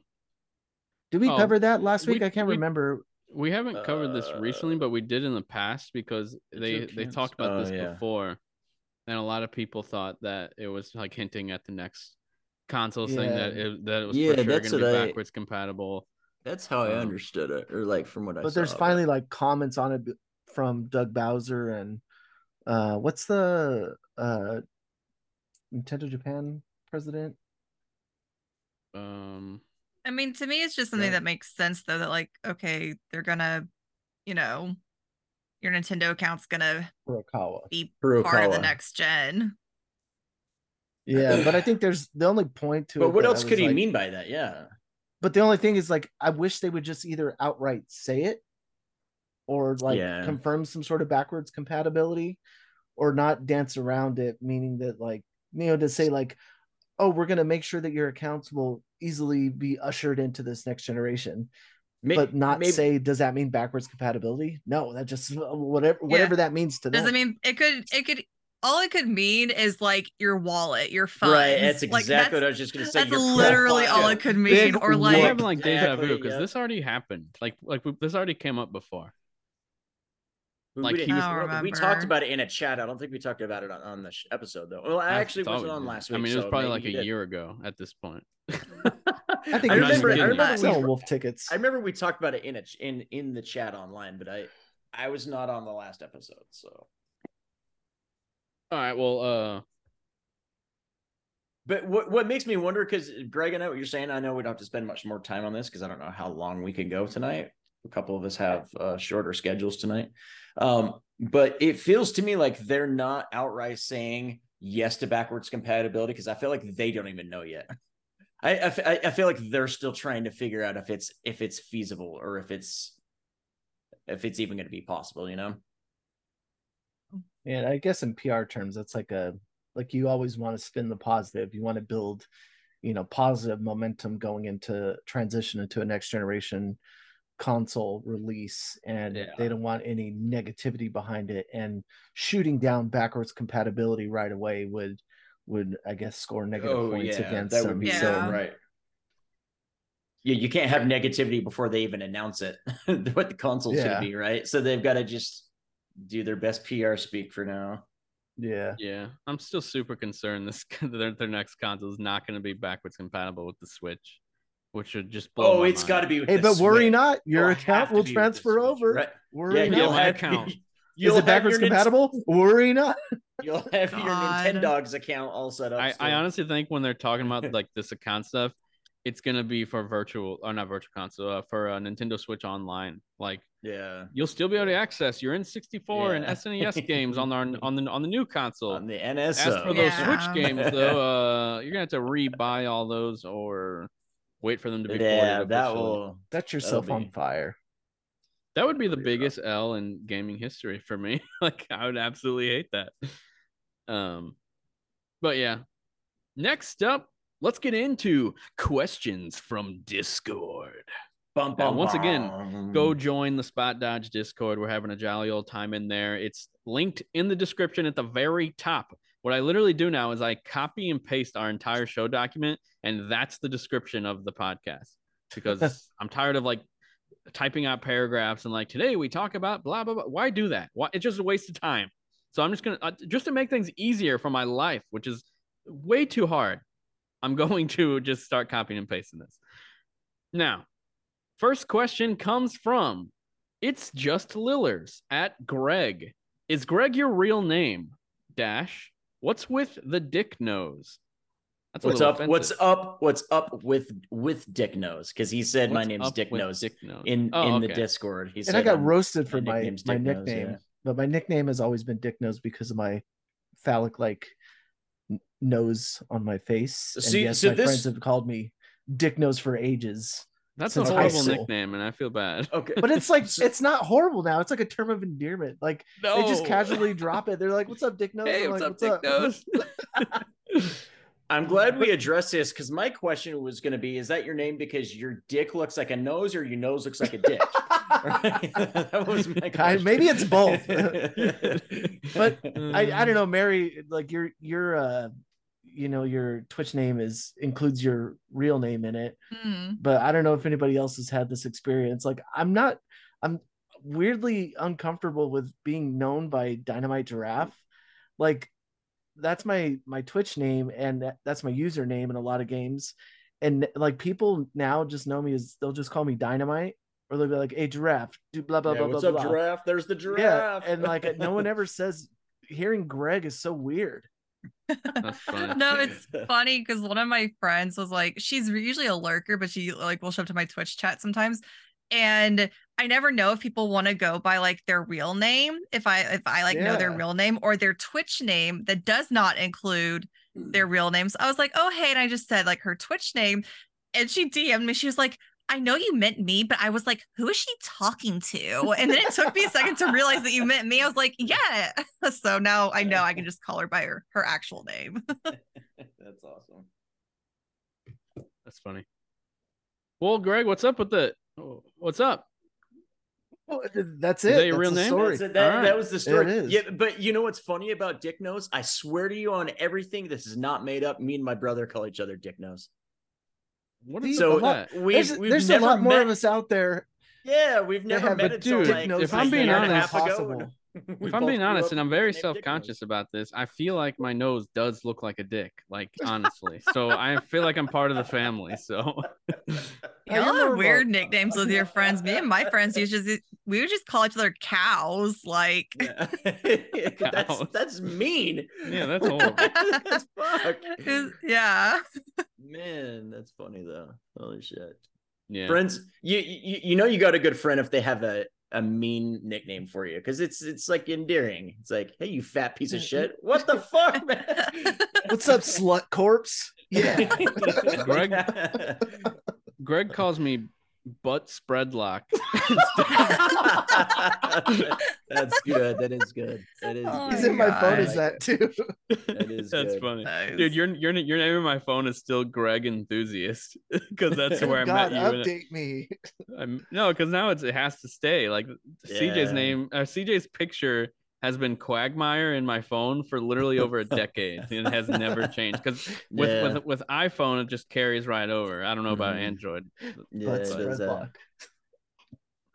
did we Oh, cover that last we- week i can't we- remember We haven't covered this recently, Uh, but we did in the past because they they talked about oh, this yeah. before, and a lot of people thought that it was like hinting at the next console thing that it, that it was Yeah, for sure that's going to be what I- backwards compatible. That's how I Um, understood it, or like from what I. but there's saw, finally like comments on it from doug bowser and uh what's the uh nintendo japan president Um, I mean, to me, it's just something Yeah. that makes sense, though. That like, okay, they're gonna, you know, your Nintendo account's gonna Furukawa. be part of the next gen. yeah but i think there's the only point to it But what else could he like- mean by that? Yeah. but the only thing is like i wish they would just either outright say it or like Yeah. confirm some sort of backwards compatibility or not dance around it meaning that like you know to say like oh we're going to make sure that your accounts will easily be ushered into this next generation May- but not maybe- say does that mean backwards compatibility? No, that just uh, whatever whatever that means to Does them. it mean it could it could all it could mean is like your wallet, your funds. Right, that's Like, exactly what I was just gonna say. that's your literally profile. all it could Big mean. Or I'm like having like deja vu because yeah. this already happened. Like like we, this already came up before. We- Like, we, he was- we talked about it in a chat. I don't think we talked about it on, on the sh- episode though. Well, I I actually wasn't on did. last week. I mean, it was so probably like a did. year ago at this point. I think I you're not just even remember. I remember. selling We, wolf tickets. I remember we talked about it in a ch- in in the chat online, but I I was not on the last episode, so. All right. Well, uh, But what what makes me wonder because Greg, I know what you're saying. I know we don't have to spend much more time on this because I don't know how long we can go tonight. A couple of us have uh, shorter schedules tonight, um, but it feels to me like they're not outright saying yes to backwards compatibility because I feel like they don't even know yet. I I feel like they're still trying to figure out if it's if it's feasible or if it's if it's even going to be possible. You know. And I guess in PR terms, that's like a like you always want to spin the positive. You want to build, you know, positive momentum going into transition into a next generation console release, and Yeah. they don't want any negativity behind it. And shooting down backwards compatibility right away would would I guess score negative oh, points against Oh, that them. would be Yeah. so right. Yeah, you can't have negativity before they even announce it what the console Yeah. gonna be, right? So they've got to just do their best PR speak for now. yeah. yeah, I'm still super concerned. This their their next console is not going to be backwards compatible with the Switch, which would just blow. Oh, my it's mind. got to be. With Hey, but worry Switch. not, your It'll account will be with the transfer over. right? Worry Yeah, not. you'll have account. Is You'll it backwards your Nin- compatible? Worry not. You'll have your God. Nintendogs account all set up. I. I honestly think when they're talking about like this account stuff, it's gonna be for virtual or not virtual console uh, for uh, Nintendo Switch Online. Like yeah. you'll still be able to access your N64 and SNES games on the on the on the new console. On the NSO. As for those Yeah. Switch games, though, uh, you're gonna have to re-buy all those or wait for them to be yeah, ported. that officially. will. Set yourself on be- fire. That would be the Pretty rough. biggest L in gaming history for me. like I would absolutely hate that. Um, but yeah. Next up, let's get into questions from Discord. Bum, Yeah, bum, once again, bum. Go join the Spot Dodge Discord. We're having a jolly old time in there. It's linked in the description at the very top. What I literally do now is I copy and paste our entire show document, and that's the description of the podcast because I'm tired of like typing out paragraphs and like today we talk about blah blah blah. Why do that? Why? It's just a waste of time. So I'm just gonna uh, just to make things easier for my life, which is way too hard. I'm going to just start copying and pasting this. Now, first question comes from it's just Lilers at Greg. Is Greg your real name? Dash. What's with the dick nose? That's What's little up? What's up? What's up with with Dick Nose? Because he said my What's name's Dick Nose Dick Nose? in Oh, in the. Discord. He and said I got I'm- roasted for my my my Dick Nose, nickname, yeah. but my nickname has always been Dick Nose because of my phallic like nose on my face. And See- yes, so my this- friends have called me Dick Nose for ages. That's a since high horrible school. nickname, and I feel bad. Okay, But it's like it's not horrible now. It's like a term of endearment. Like No. they just casually drop it. They're like, "What's up, Dick Nose?" Hey, I'm what's like, up, Dick Nose? I'm glad we addressed this because my question was going to be: Is that your name because your dick looks like a nose, or your nose looks like a dick? that was my Kind- maybe it's both. But. I, I don't know, Mary. Like your your uh, you know, your Twitch name is includes your real name in it. Hmm. but I don't know if anybody else has had this experience. Like I'm not I'm weirdly uncomfortable with being known by Dynamite Giraffe. Like that's my my Twitch name and that, that's my username in a lot of games. And like people now just know me as they'll just call me Dynamite or they'll be like, "Hey, Giraffe, do blah blah Yeah, blah what's blah up, blah." giraffe? There's the giraffe. Yeah, and like no one ever says. Hearing Greg is so weird. No, it's funny because one of my friends was like, she's usually a lurker, but she like will show up to my Twitch chat sometimes. And I never know if people want to go by like their real name, if I if I like know their real name or their Twitch name that does not include their mm. real name. So I was like, oh hey, and I just said like her Twitch name, and she DM'd me. She was like, I know you meant me, but I was like, who is she talking to? And then it took me a second to realize that you meant me. I was like, yeah. So now I know I can just call her by her her actual name. That's awesome. That's funny. Well, Greg, what's up with the Oh, What's up? Well, that's Is it. that your That's real name? Story. That's it. That, All that was the story. Yeah, but you know what's funny about Dick Nose? I swear to you on everything, this is not made up. Me and my brother call each other Dick Nose. What See, is So up that? we've, There's, we've there's a lot more met, of us out there. Yeah, we've never have met a until dude. like if I'm being year and a honest- half ago. Possible. We If I'm being honest, and I'm very the name Dick Nose. self-conscious about this, I feel like my nose does look like a dick. Like honestly, so I feel like I'm part of the family. So Yeah, Y'all you're have weird nicknames with your friends. Me and my friends used to just we would just call each other cows. Like Yeah. that's Cows. that's mean. yeah, that's horrible. that's fuck. is- yeah. Man, that's funny though. Holy shit. Yeah. Friends, you, you you know you got a good friend if they have a a mean nickname for you because it's it's like endearing. It's like, hey, you fat piece of shit. What the fuck, man? What's up, slut corpse? Yeah. Greg- Greg calls me butt spread lock. That's good. That is good. That is. Oh good. He's in my phone Is that too. That is That's good. funny. Nice. Dude, your your your name in my phone is still Greg Enthusiast because that's where I God, met you. update me. I'm, no, because now it's it has to stay. Like CJ's name, uh, CJ's picture has been Quagmire in my phone for literally over a decade. and it has never changed. Because with, Yeah. with with iPhone, it just carries right over. I don't know about Mhm. Android. Yeah, Butt it does that.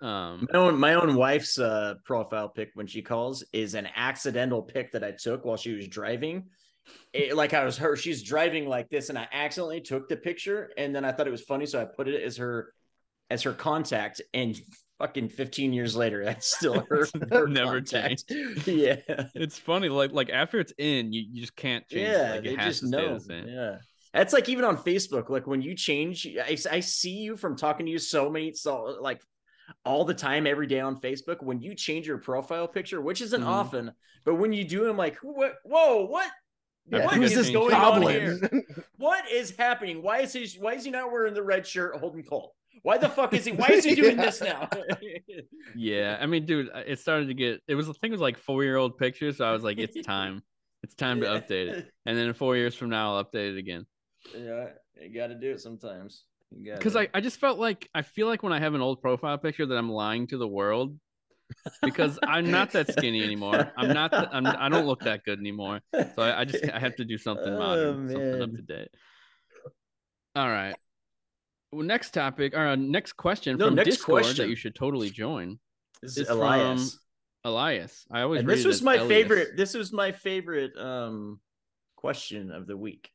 Um, My own my own wife's uh, profile pic when she calls is an accidental pic that I took while she was driving. It, like I was her, she's driving like this, and I accidentally took the picture, and then I thought it was funny, so I put it as her as her contact. And fucking 15 years later, that's still her, her Never contact. Yeah, it's funny. Like like after it's in, you, you just can't change. yeah, Like it has just to stay the same. Yeah. That's like even on Facebook, like when you change, I, I see you from talking to you so many, so like all the time, every day on Facebook. When you change your profile picture, which isn't Mhm. often, but when you do, I'm like, what? Whoa, what? Yeah, what who's this going on here? What is happening? Why is he? Why is he not wearing the red shirt holding Cole? Why the fuck is he? Why is he doing Yeah. this now? Yeah, I mean, dude, uh, it started to get. It was I thing it was like four year old pictures. So I was like, it's time. It's time to update it. And then four years from now, I'll update it again. Yeah, you got to do it sometimes. Because. I, I just felt like I feel like when I have an old profile picture that I'm lying to the world because I'm not that skinny anymore. I'm not. th- I'm, I don't look that good anymore. So I, I just I have to do something Oh, modern, something up oh, to date. All right. Well, next topic or uh, next question No, from next Discord question. that you should totally join. This it's is Elias. from Elias. I always this was my Elias. favorite. This was my favorite um question of the week.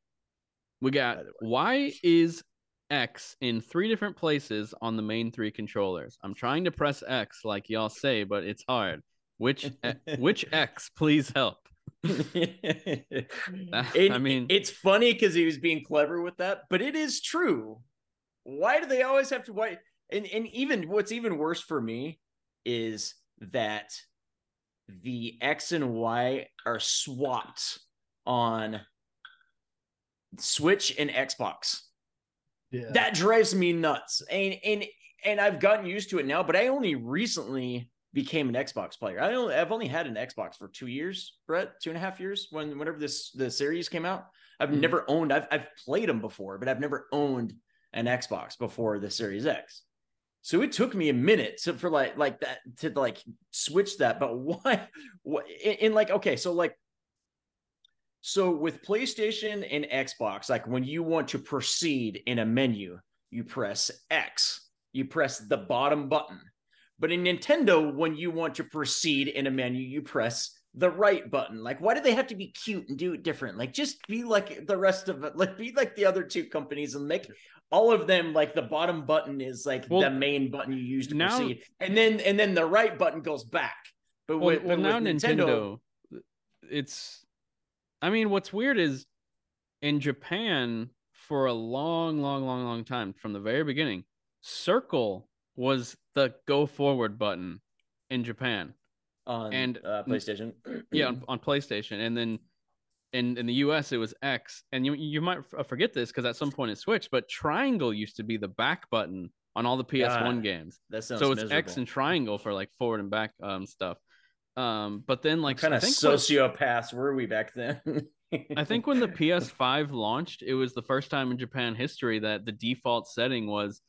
We got by the way. why is X in three different places on the main three controllers? I'm trying to press X like y'all say, but it's hard. Which which X? Please help. And I mean- it's funny because he was being clever with that, but it is true. Why do they always have to why? And and even what's even worse for me is that the X and Y are swapped on Switch and Xbox. Yeah. That drives me nuts. And and and I've gotten used to it now, but I only recently became an Xbox player. I only I've only had an Xbox for two years, Brett, two and a half years when whenever this the series came out. I've Mhm. never owned I've I've played them before, but I've never owned an Xbox before the Series X. So it took me a minute to for like like that to like switch that. But why? What in, in like okay, so like so with PlayStation and Xbox, like when you want to proceed in a menu, you press X, you press the bottom button. But in Nintendo, when you want to proceed in a menu, you press the right button. Like, why do they have to be cute and do it different? Like, just be like the rest of it. Like, be like the other two companies and make all of them like the bottom button is like Well, the main button you use to now- proceed, and then and then the right button goes back. But Well, with, well but now with Nintendo, it's. I mean, what's weird is in Japan for a long, long, long, long time from the very beginning, circle was the go forward button in Japan. On and- uh, PlayStation. yeah on, on playstation and then in in the us it was x and you you might forget this because at some point it switched but triangle used to be the back button on all the ps1 God, games that sounds so it's miserable. x and triangle for like forward and back um stuff um but then like What kind I of sociopaths were we back then? I think when the PS5 launched, it was the first time in Japan history that the default setting was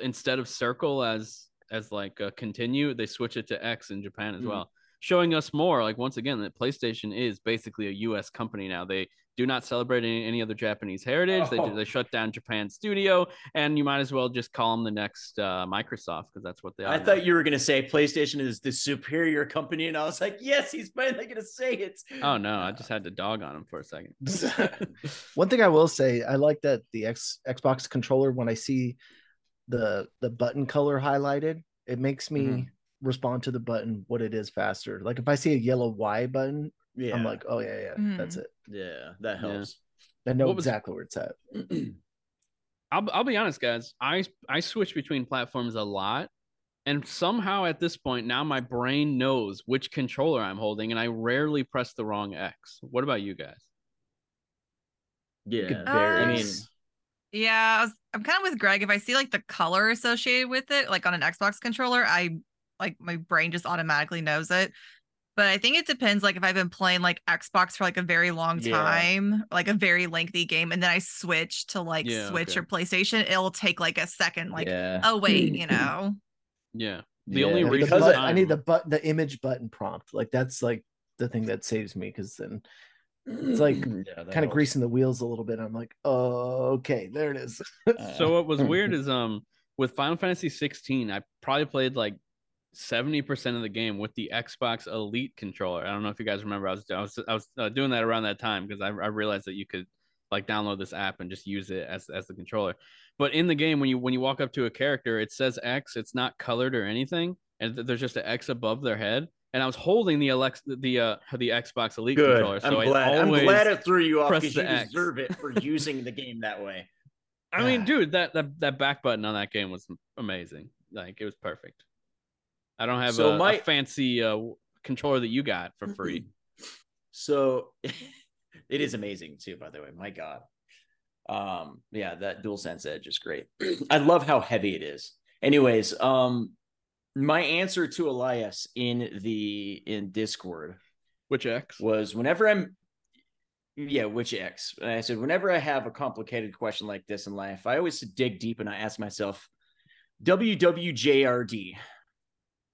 instead of circle as as like a continue, they switch it to X in Japan as Hmm. well, showing us more like once again that PlayStation is basically a U.S. company now. They do not celebrate any, any other Japanese heritage. They Oh. they shut down Japan studio, and you might as well just call them the next uh, Microsoft because that's what they are. I now. thought you were gonna say PlayStation is the superior company, and I was like, yes, he's finally gonna say it. Oh no, I just had to dog on him for a second. One thing I will say, I like that the X Xbox controller when I see the the button color highlighted, it makes me Mhm. respond to the button what it is faster. Like if I see a yellow Y button, Yeah, I'm like, oh yeah, yeah, that's Mhm. it. yeah, that Yeah. helps. I know What was- exactly where it's at. I'll I'll be honest, guys. I I switch between platforms a lot, and somehow at this point now my brain knows which controller I'm holding, and I rarely press the wrong X. What about you guys? yeah, Good Uh, I mean, berries. Yeah, I was, I'm kind of with Greg. If I see like the color associated with it, like on an Xbox controller, I like my brain just automatically knows it. But I think it depends. Like if I've been playing like Xbox for like a very long Yeah. time, like a very lengthy game, and then I switch to like Yeah, Switch okay. or PlayStation, it'll take like a second. Like, yeah. oh wait, you know. Yeah, The only I reason button- I- I need the but the image button prompt. Like that's like the thing that saves me because then it's like kind of greasing the wheels a little bit. I'm like, oh, okay, there it is. So what was weird is um with Final Fantasy 16, I probably played like 70% of the game with the Xbox Elite controller. I don't know if you guys remember. I was I was I was uh, doing that around that time because I, I realized that you could like download this app and just use it as as the controller. But in the game, when you when you walk up to a character, it says X. It's not colored or anything, and th- there's just an X above their head. And I was holding the Alex the uh the Xbox Elite Good. controller, so I'm I glad. I'm glad it threw you off because you X. deserve it for using the game that way. I mean, dude, that, that that back button on that game was amazing. Like it was perfect. I don't have So a, a my- fancy uh, controller that you got for free. So it is amazing too, by the way. My God. Um, yeah, that dual sense edge is great. I love how heavy it is. Anyways, um, my answer to Elias in the in Discord Which X? was whenever I'm yeah, which X? And I said, whenever I have a complicated question like this in life, I always dig deep and I ask myself, WWJRD,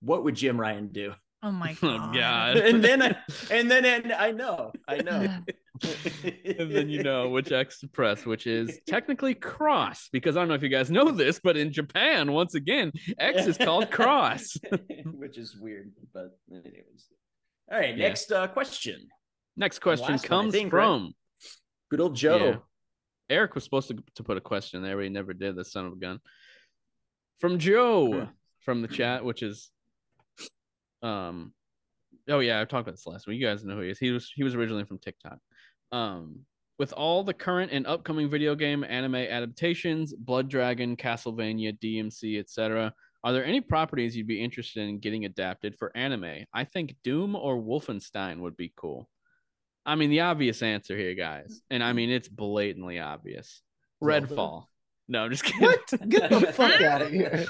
what would Jim Ryan do? Oh my Oh god. God! and then I, and then and I know, I know. and then you know which X to press, which is technically cross, because I don't know if you guys know this, but in Japan, once again, X is called cross. which is weird. But anyways, all right. Yeah. Next uh, question. Next question comes think, right? from Good old Joe. Yeah. Eric was supposed to, to put a question there, but he never did. The son of a gun. From Joe Hmm. from the chat, which is, um, oh yeah, I talked about this last week. You guys know who he is. He was he was originally from TikTok. Um, with all the current and upcoming video game anime adaptations, Blood Dragon, Castlevania, DMC, etc. Are there any properties you'd be interested in getting adapted for anime? I think Doom or Wolfenstein would be cool. I mean, the obvious answer here, guys, and I mean it's blatantly obvious. Redfall. No, I'm just kidding. What? Get the fuck out of here.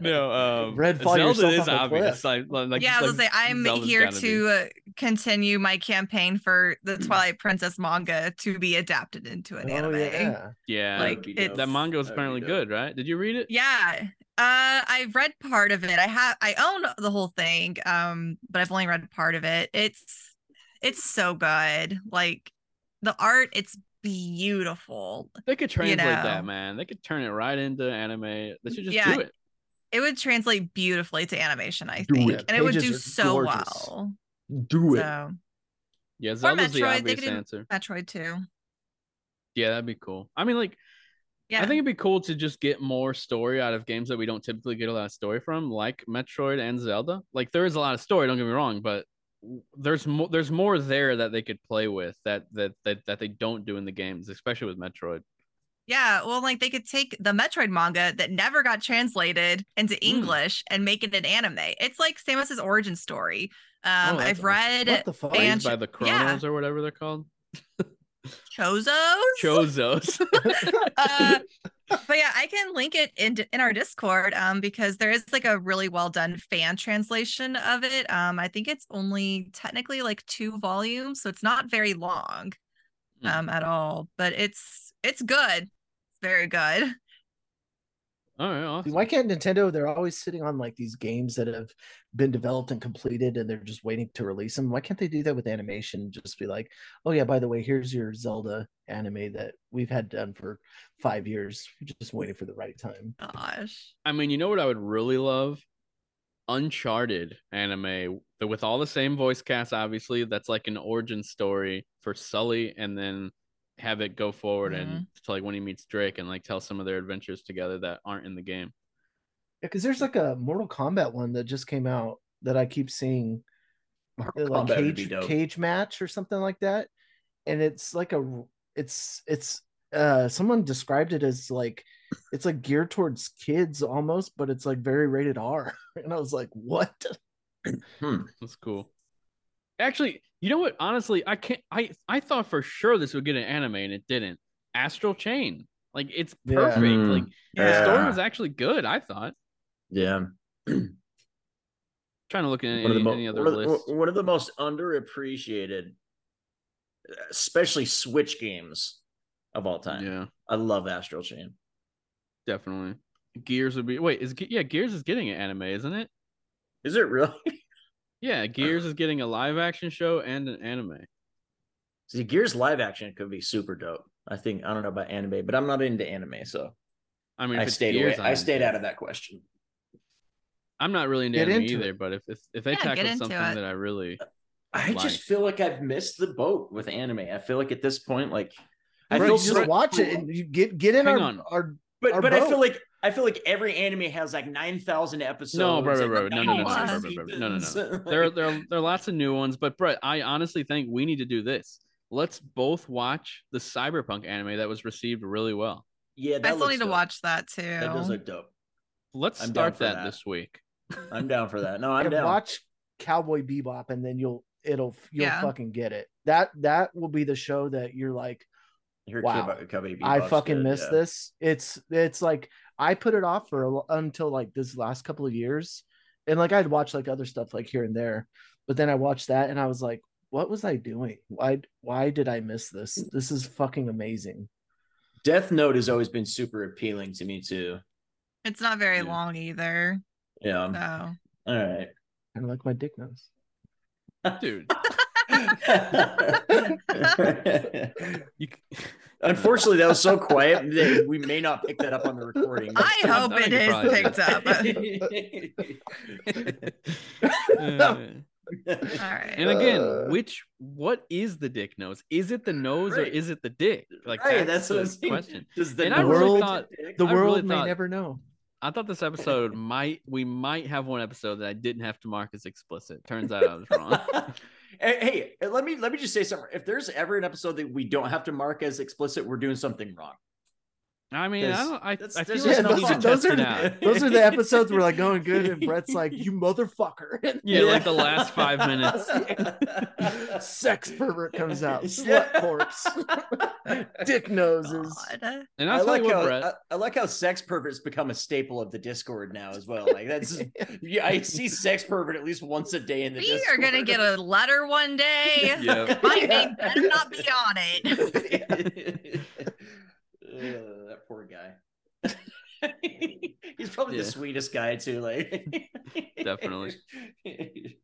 No, um, Redfall Zelda is obvious. cliff. Like, like, yeah, I was like, gonna say I'm Zelda's here gotta be. uh, continue my campaign for the Twilight Princess manga to be adapted into an Oh anime. yeah. yeah, like, That'd it's- that manga was apparently good, right? Did you read it? Yeah. Uh I've read part of it. I have I own the whole thing. Um, but I've only read part of it. It's it's so good. Like the art, it's beautiful. They could translate that, know. man. They could turn it right into anime. They mm, should just Yeah, do it. It would translate beautifully to animation, I Do think. it. And it would do so gorgeous. well. Do it. So Yeah, Zelda's the obvious answer. Metroid too. Yeah, that'd be cool. I mean, like, Yeah. I think it'd be cool to just get more story out of games that we don't typically get a lot of story from, like Metroid and Zelda. Like, there is a lot of story. Don't get me wrong, but there's more. There's more there that they could play with that that that that they don't do in the games, especially with Metroid. Yeah, well, like they could take the Metroid manga that never got translated into Mm. English and make it an anime. It's like Samus's origin story. Um, that's I've read What the fuck? Fan- by the yeah. Chronos or whatever they're called. Chozos. Chozos. uh, but yeah, I can link it in in our Discord um because there is like a really well done fan translation of it. Um, I think it's only technically like two volumes, so it's not very long Hmm. um at all, but it's it's good. It's very good. All right, awesome. why can't Nintendo? They're always sitting on like these games that have been developed and completed, and they're just waiting to release them. Why can't they do that with animation? Just be like, oh yeah, by the way, here's your Zelda anime that we've had done for five years. We're just waiting for the right time. Gosh. I mean, you know what I would really love? Uncharted anime the- with all the same voice cast, obviously. That's like an origin story for Sully, and then have it go forward and mm-hmm. to like when he meets Drake and like tell some of their adventures together that aren't in the game. Yeah, because there's like a Mortal Kombat one that just came out that I keep seeing, Mortal like Kombat cage cage match or something like that, and it's like a it's it's uh someone described it as like it's like geared towards kids almost, but it's like very rated R, and I was like, what? Hmm. That's cool. Actually, you know what? Honestly, I can't. I I thought for sure this would get an anime, and it didn't. Astral Chain, like it's perfect. Mm, Like the story was actually good. I thought. Yeah. Trying to look at one of any, the, mo- any other one, the, lists. one of the most underappreciated, especially Switch games of all time. Yeah, I love Astral Chain. definitely. Gears would be. Wait, is yeah Gears is getting an anime, isn't it? Is it really? Yeah, Gears is getting a live action show and an anime. See, Gears live action could be super dope. I think I don't know about anime, but I'm not into anime, so I mean, I stayed Gears, away. I stayed out of that question. I'm not really into Get anime into either, it. but if if, if they Yeah, tackle something it. that I really I Like- just feel like I've missed the boat with anime. I feel like at this point, like I Bro, feel just so, watch it and you get get in Hang our, on. our but our but I feel like I feel like every anime has like nine thousand episodes. No, bro, bro, bro. No, no, no, no, no, bro, bro, bro. No, no, no. there are, there are there are lots of new ones, but Brett, I honestly think we need to do this. Let's both watch the Cyberpunk anime that was received really well. yeah, that I still looks need to watch that too. That does look dope. Let's I'm start that, that. this week. I'm down for that. No, I'm and down. watch Cowboy Bebop, and then you'll it'll you'll Yeah. fucking get it. That that will be the show that you're like, I heard Wow. Cowboy- Cowboy I fucking good, miss yeah. this. It's it's like I put it off for a, l- until like this last couple of years, and like I'd watch like other stuff like here and there, but then I watched that and I was like, what was I doing? Why why did I miss this? This is fucking amazing. Death Note has always been super appealing to me too. It's not very Yeah. long either. Yeah. So All right. Kind of like my dick nose. Dude, you, Unfortunately, that was so quiet that we may not pick that up on the recording. I I hope it it is probably picked up. Uh, All right. and again, Uh. which what is the dick nose? Is it the nose or is it the dick? Like right, that's, that's, what the I'm question. Does the And I really world thought- The world really may thought- never know. I thought this episode might we might have one episode that I didn't have to mark as explicit. Turns out I was wrong. hey, hey, let me let me just say something. If there's ever an episode that we don't have to mark as explicit, we're doing something wrong. I mean, I don't. I, I feel there's like just we no need to line. those are the- out. Those are the episodes where like going good, and Brett's like, "You motherfucker!" Yeah, like the last five minutes. Sex pervert comes out, slut corpse, dick noses. God. And I like how Brett. I, I like how sex perverts become a staple of the Discord now as well. Like that's yeah, I see sex pervert at least once a day in the We Discord. are gonna get a letter one day. Yeah. My Yeah. name better not be on it. Uh, that poor guy. He's probably Yeah. the sweetest guy too. Like Definitely.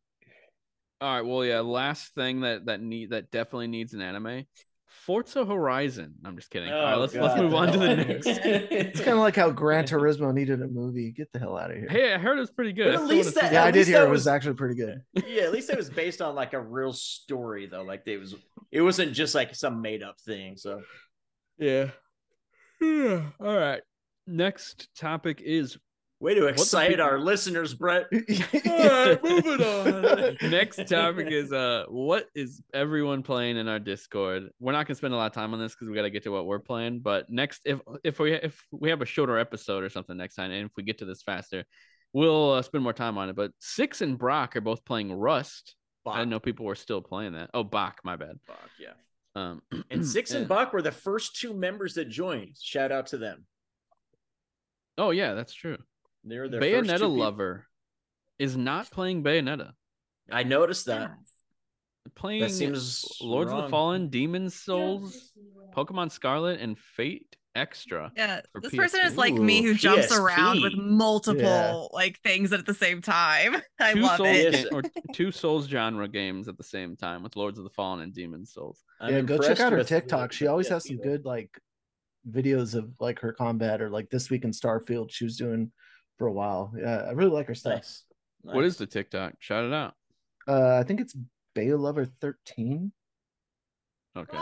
All right. Well, yeah. Last thing that that need that definitely needs an anime. Forza Horizon. I'm just kidding. All right, Oh, let's let's move on to the next. It's kind of like how Gran Turismo needed a movie. Get the hell out of here. Hey, I heard it was pretty good. But at least that- yeah, at I did least hear that it was was- actually pretty good. yeah, at least it was based on like a real story though. Like it was it wasn't just like some made up thing. So Yeah. All right. Next topic is way to excite our listeners, Brett. right, moving on. Next topic is uh what is everyone playing in our Discord? We're not gonna spend a lot of time on this because we gotta get to what we're playing. But next if if we if we have a shorter episode or something next time, and if we get to this faster, we'll uh, spend more time on it. But Six and Brock are both playing Rust. I didn't know people were still playing that. Oh, Bock, my bad. Bock, yeah. Um, And Six and yeah. Buck were the first two members that joined. Shout out to them. Oh yeah, that's true. They're the Bayonetta people- lover is not playing Bayonetta. I noticed that. Playing That seems Lords of the Fallen, Demon's Souls, Pokemon Scarlet, and Fate extra. Yeah, for this person is like Ooh, me who jumps around with multiple Yeah. like things at the same time. I two love Souls it. Or two Souls genre games at the same time with Lords of the Fallen and Demon Souls. I'm yeah, go check out her TikTok. She always has some PSP. good like videos of like her combat or like this week in Starfield she was doing for a while. Yeah, I really like her stuff. Nice. What is the TikTok? Shout it out. Uh I think it's Beta Lover 13. Okay.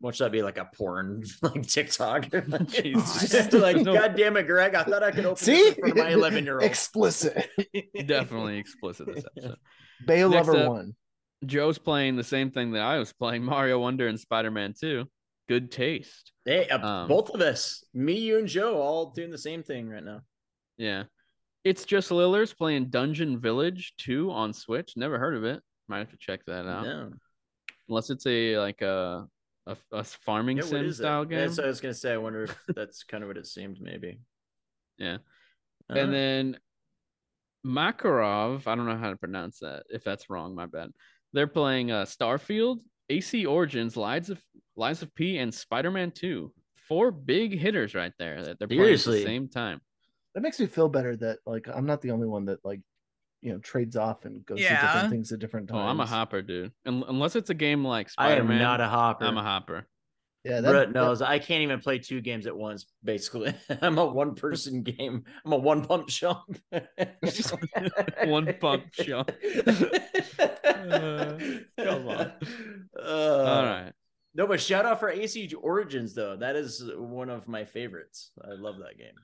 Won't that be like a porn like TikTok? Jesus. Just like, No. God damn it, Greg! I thought I could open See? this for my eleven year old. Explicit. Definitely explicit this episode. Beta Next Lover up- 1. Joe's playing the same thing that I was playing Mario Wonder and Spider Man 2. Good taste. Hey, uh, Um, both of us, me, you, and Joe, all doing the same thing right now. Yeah. It's just Lilers playing Dungeon Village 2 on Switch. Never heard of it. Might have to check that out. No. Unless it's a like a a, a farming Yeah, sim style that? game. That's what I was gonna say. I wonder if that's kind of what it seemed, maybe. Yeah. Uh, And then Makarov, I don't know how to pronounce that. If that's wrong, my bad. They're playing uh, Starfield, AC Origins, Lies of Lies of P, and Spider Man Two. Four big hitters right there that they're playing at the same time. That makes me feel better that like I'm not the only one that like you know trades off and goes to different things at different times. Oh, times. I'm a hopper, dude. Un- unless it's a game like I Spider am Man, not a hopper. I'm a hopper. Yeah, that, Brett that- knows I can't even play two games at once. Basically, I'm a one person game. I'm a one pump chump. One pump chump. Uh, come on. Uh, All right. No, but shout out for AC Origins though. That is one of my favorites. I love that game.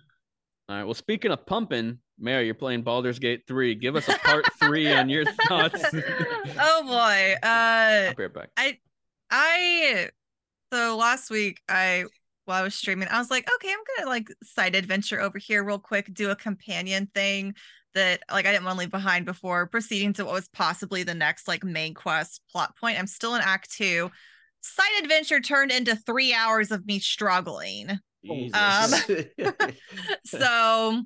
All right. Well, speaking of pumping, Mary, you're playing Baldur's Gate 3. Give us a part three on your thoughts. oh boy. Uh I'll be right back. I so last week I while I was streaming, I was like, okay, I'm gonna like side adventure over here real quick, do a companion thing that like I didn't want to leave behind before proceeding to what was possibly the next like main quest plot point. I'm still in act two. Side adventure turned into three hours of me struggling. Oh, Jesus. Um, so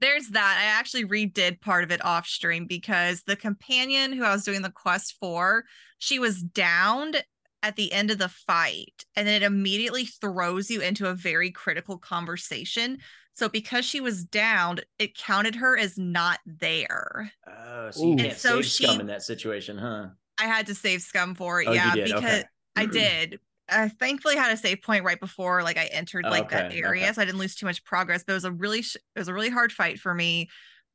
there's that. I actually redid part of it off stream because the companion who I was doing the quest for, she was downed at the end of the fight, and then it immediately throws you into a very critical conversation. So because she was downed, it counted her as not there. oh, so you Ooh. can't And so save scum in that situation, huh? I had to save scum for it, Oh, you yeah, did? because Okay. I did. I thankfully had a save point right before like I entered like that Okay, area, okay. so I didn't lose too much progress. But it was a really sh- it was a really hard fight for me.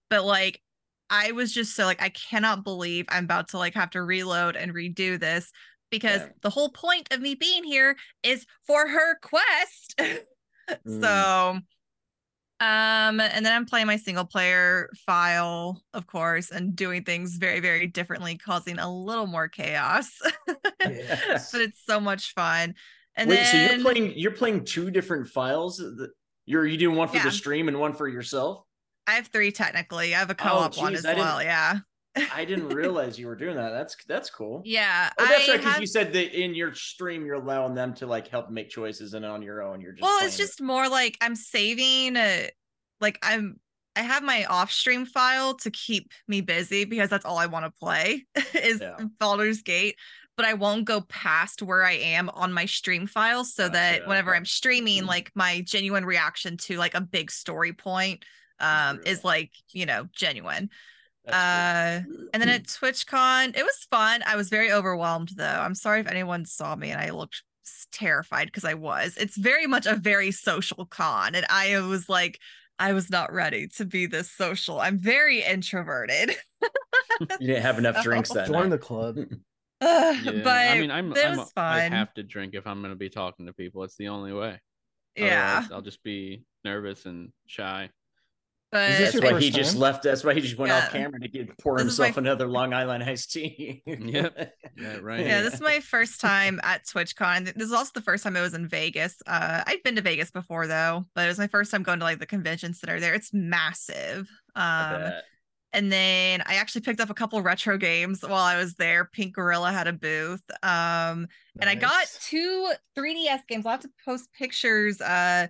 But like I was just so like I cannot believe I'm about to like have to reload and redo this because Yeah. the whole point of me being here is for her quest. Mm. so um and then I'm playing my single player file, of course, and doing things very, very differently, causing a little more chaos. Yes. but it's so much fun. And Wait, then so you're playing you're playing two different files? You're you doing one for Yeah. the stream and one for yourself? I have three technically. I have a Oh, co-op one geez, as I well. Yeah. I didn't realize you were doing that. That's that's cool. Yeah. Oh, that's I right. Because have- you said that in your stream you're allowing them to like help make choices, and on your own you're just. well, it's it. just more like I'm saving uh, like I'm I have my off stream file to keep me busy because that's all I want to play is Yeah. Baldur's Gate. But I won't go past where I am on my stream file so that whenever. I'm streaming, like my genuine reaction to like a big story point um is like, you know, genuine. That's Uh cool. and then at TwitchCon, it was fun. I was very overwhelmed though. I'm sorry if anyone saw me and I looked terrified because I was. It's very much a very social con, and I was like, I was not ready to be this social. I'm very introverted. you didn't have enough drinks so- that Join night. the club. Ugh, Yeah, but I mean, I'm, I'm was I have to drink if I'm going to be talking to people. It's the only way. yeah, Otherwise, I'll just be nervous and shy. But this That's why first he just left. That's why he just went off camera to get pour This is my- himself another Long Island iced tea. Yep. Yeah, right. yeah, this is my first time at TwitchCon. This is also the first time I was in Vegas. Uh, I'd been to Vegas before though, but it was my first time going to like the convention center there. It's massive. I Um, and then I actually picked up a couple retro games while I was there. Pink Gorilla had a booth. Um, and I got two 3DS games. I'll have to post pictures uh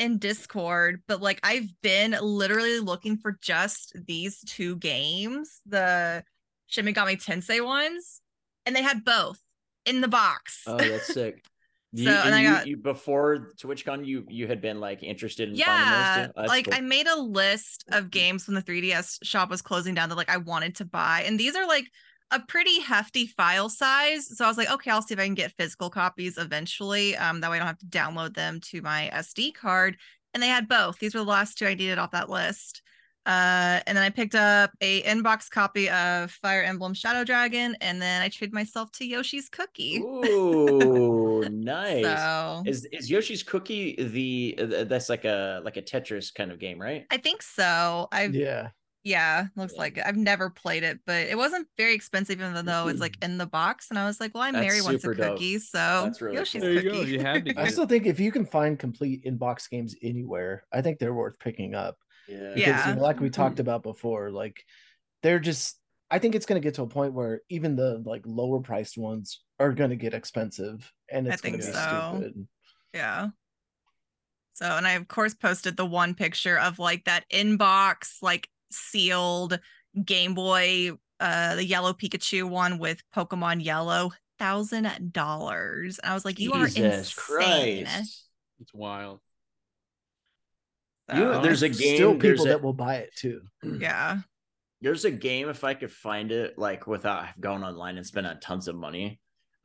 in Discord, but like I've been literally looking for just these two games, the Shin Megami Tensei ones, and they had both in the box. Oh, that's sick. You, So, and I you, got- you before TwitchCon, you you had been like interested in yeah finding those too? Oh, like cool. i made a list of games when the 3ds shop was closing down that like i wanted to buy and these are like a pretty hefty file size so i was like okay i'll see if i can get physical copies eventually um that way i don't have to download them to my sd card and they had both these were the last two i needed off that list uh and then i picked up a inbox copy of fire emblem shadow dragon and then i traded myself to yoshi's cookie Ooh, nice. so Is is Yoshi's Cookie the uh, that's like a like a Tetris kind of game, right? i think so i've Yeah. Yeah, looks Yeah. like it. I've never played it, but it wasn't very expensive, even though it's like mm-hmm. in the box. And I was like, well, I'm That's Mary wants a super dope. cookie, so That's really Yoshi's cool. There you cookie. You had to I still think if you can find complete inbox games anywhere, I think they're worth picking up. Yeah. Because Yeah. you know, like we talked mm-hmm. about before, like they're just I think it's gonna get to a point where even the like lower priced ones are gonna get expensive and it's gonna be so. stupid. yeah. So, and I of course posted the one picture of like that inbox, like sealed Game Boy, uh, the yellow Pikachu one with Pokemon Yellow, thousand dollars. And I was like, you are Jesus insane. Christ. It's wild. You- So, there's a game. Still people a- that will buy it too. yeah. There's a game if I could find it like without going online and spending tons of money.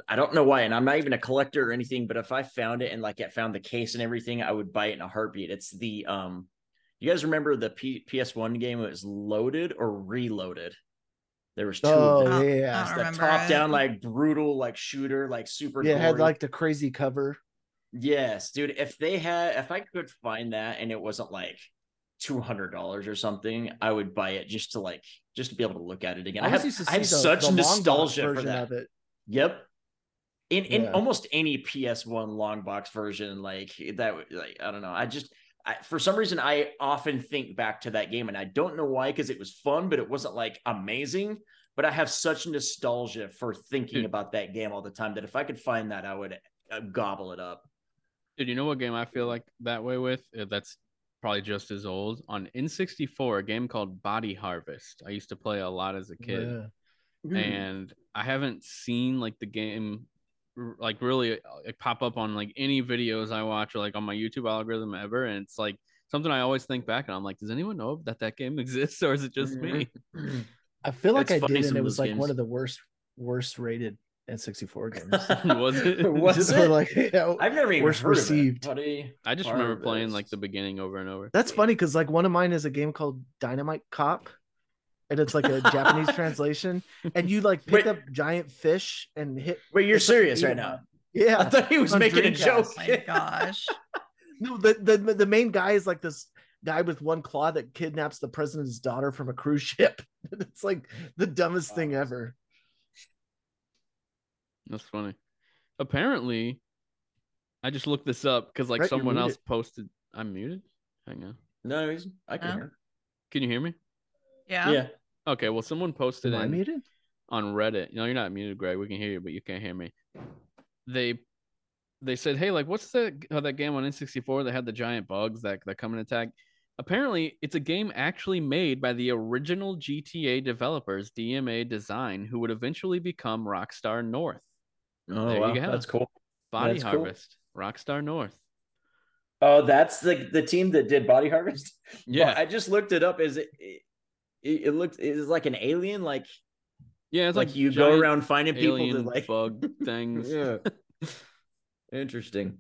I don't know why, and I'm not even a collector or anything, but if I found it and like I found the case and everything, I would buy it in a heartbeat. It's the um you guys remember the P- PS1 game? It was loaded or reloaded. There was two Oh of them. Yeah. I the top down like brutal, like shooter, like super. Yeah, it had like the crazy cover. Yes, dude. If they had, if I could find that and it wasn't like two hundred dollars or something, I would buy it just to like just to be able to look at it again. I, always have, used to I have the- such the nostalgia for that. of it. Yep. In in almost any PS1 long box version, like that, like I don't know. I just I, for some reason I often think back to that game, and I don't know why because it was fun, but it wasn't like amazing. But I have such nostalgia for thinking Dude. about that game all the time that if I could find that, I would uh, gobble it up. Dude, you know what game I feel like that way with? Uh, That's probably just as old. On N64, a game called Body Harvest. I used to play a lot as a kid. Yeah. and I haven't seen like the game r- like really uh, like pop up on like any videos I watch or like on my YouTube algorithm ever. And it's like something I always think back and I'm like, does anyone know that that game exists or is it just me? I feel like It's I did, and it was those like one of the worst worst rated N64 games. Was it? Was Just it? for, like yeah, I've never even worst heard received. Of it. Buddy. I just remember playing like the beginning over and over. That's funny because like one of mine is a game called Dynamite Cop, and it's like a Japanese translation, and you like pick Wait. up giant fish and hit. Wait, you're it's like serious eat right 'em now? Yeah, I thought he was on making a joke. Oh my gosh. no, the, the the main guy is like this guy with one claw that kidnaps the president's daughter from a cruise ship. it's like the dumbest thing ever. That's funny. Apparently, I just looked this up because like Brett, someone else posted. I'm muted. Hang on. No, he's, I can No. hear. Can you hear me? Yeah. Yeah. Okay. Well, someone posted Am I in- muted? on Reddit. No, you're not muted, Greg. We can hear you, but you can't hear me. They they said, "Hey, like, what's that uh, that game on N64 that had the giant bugs that that come and attack?" Apparently, it's a game actually made by the original GTA developers, DMA Design, who would eventually become Rockstar North. Oh, There you wow. go. That's cool. Body That's cool. Harvest, Rockstar North. Oh, that's the the team that did Body Harvest. Yeah, Well, I just looked it up. Is it? It, it looked is like an alien. Like yeah. It's like, like, you go around finding people alien to like. bug things. yeah. Interesting.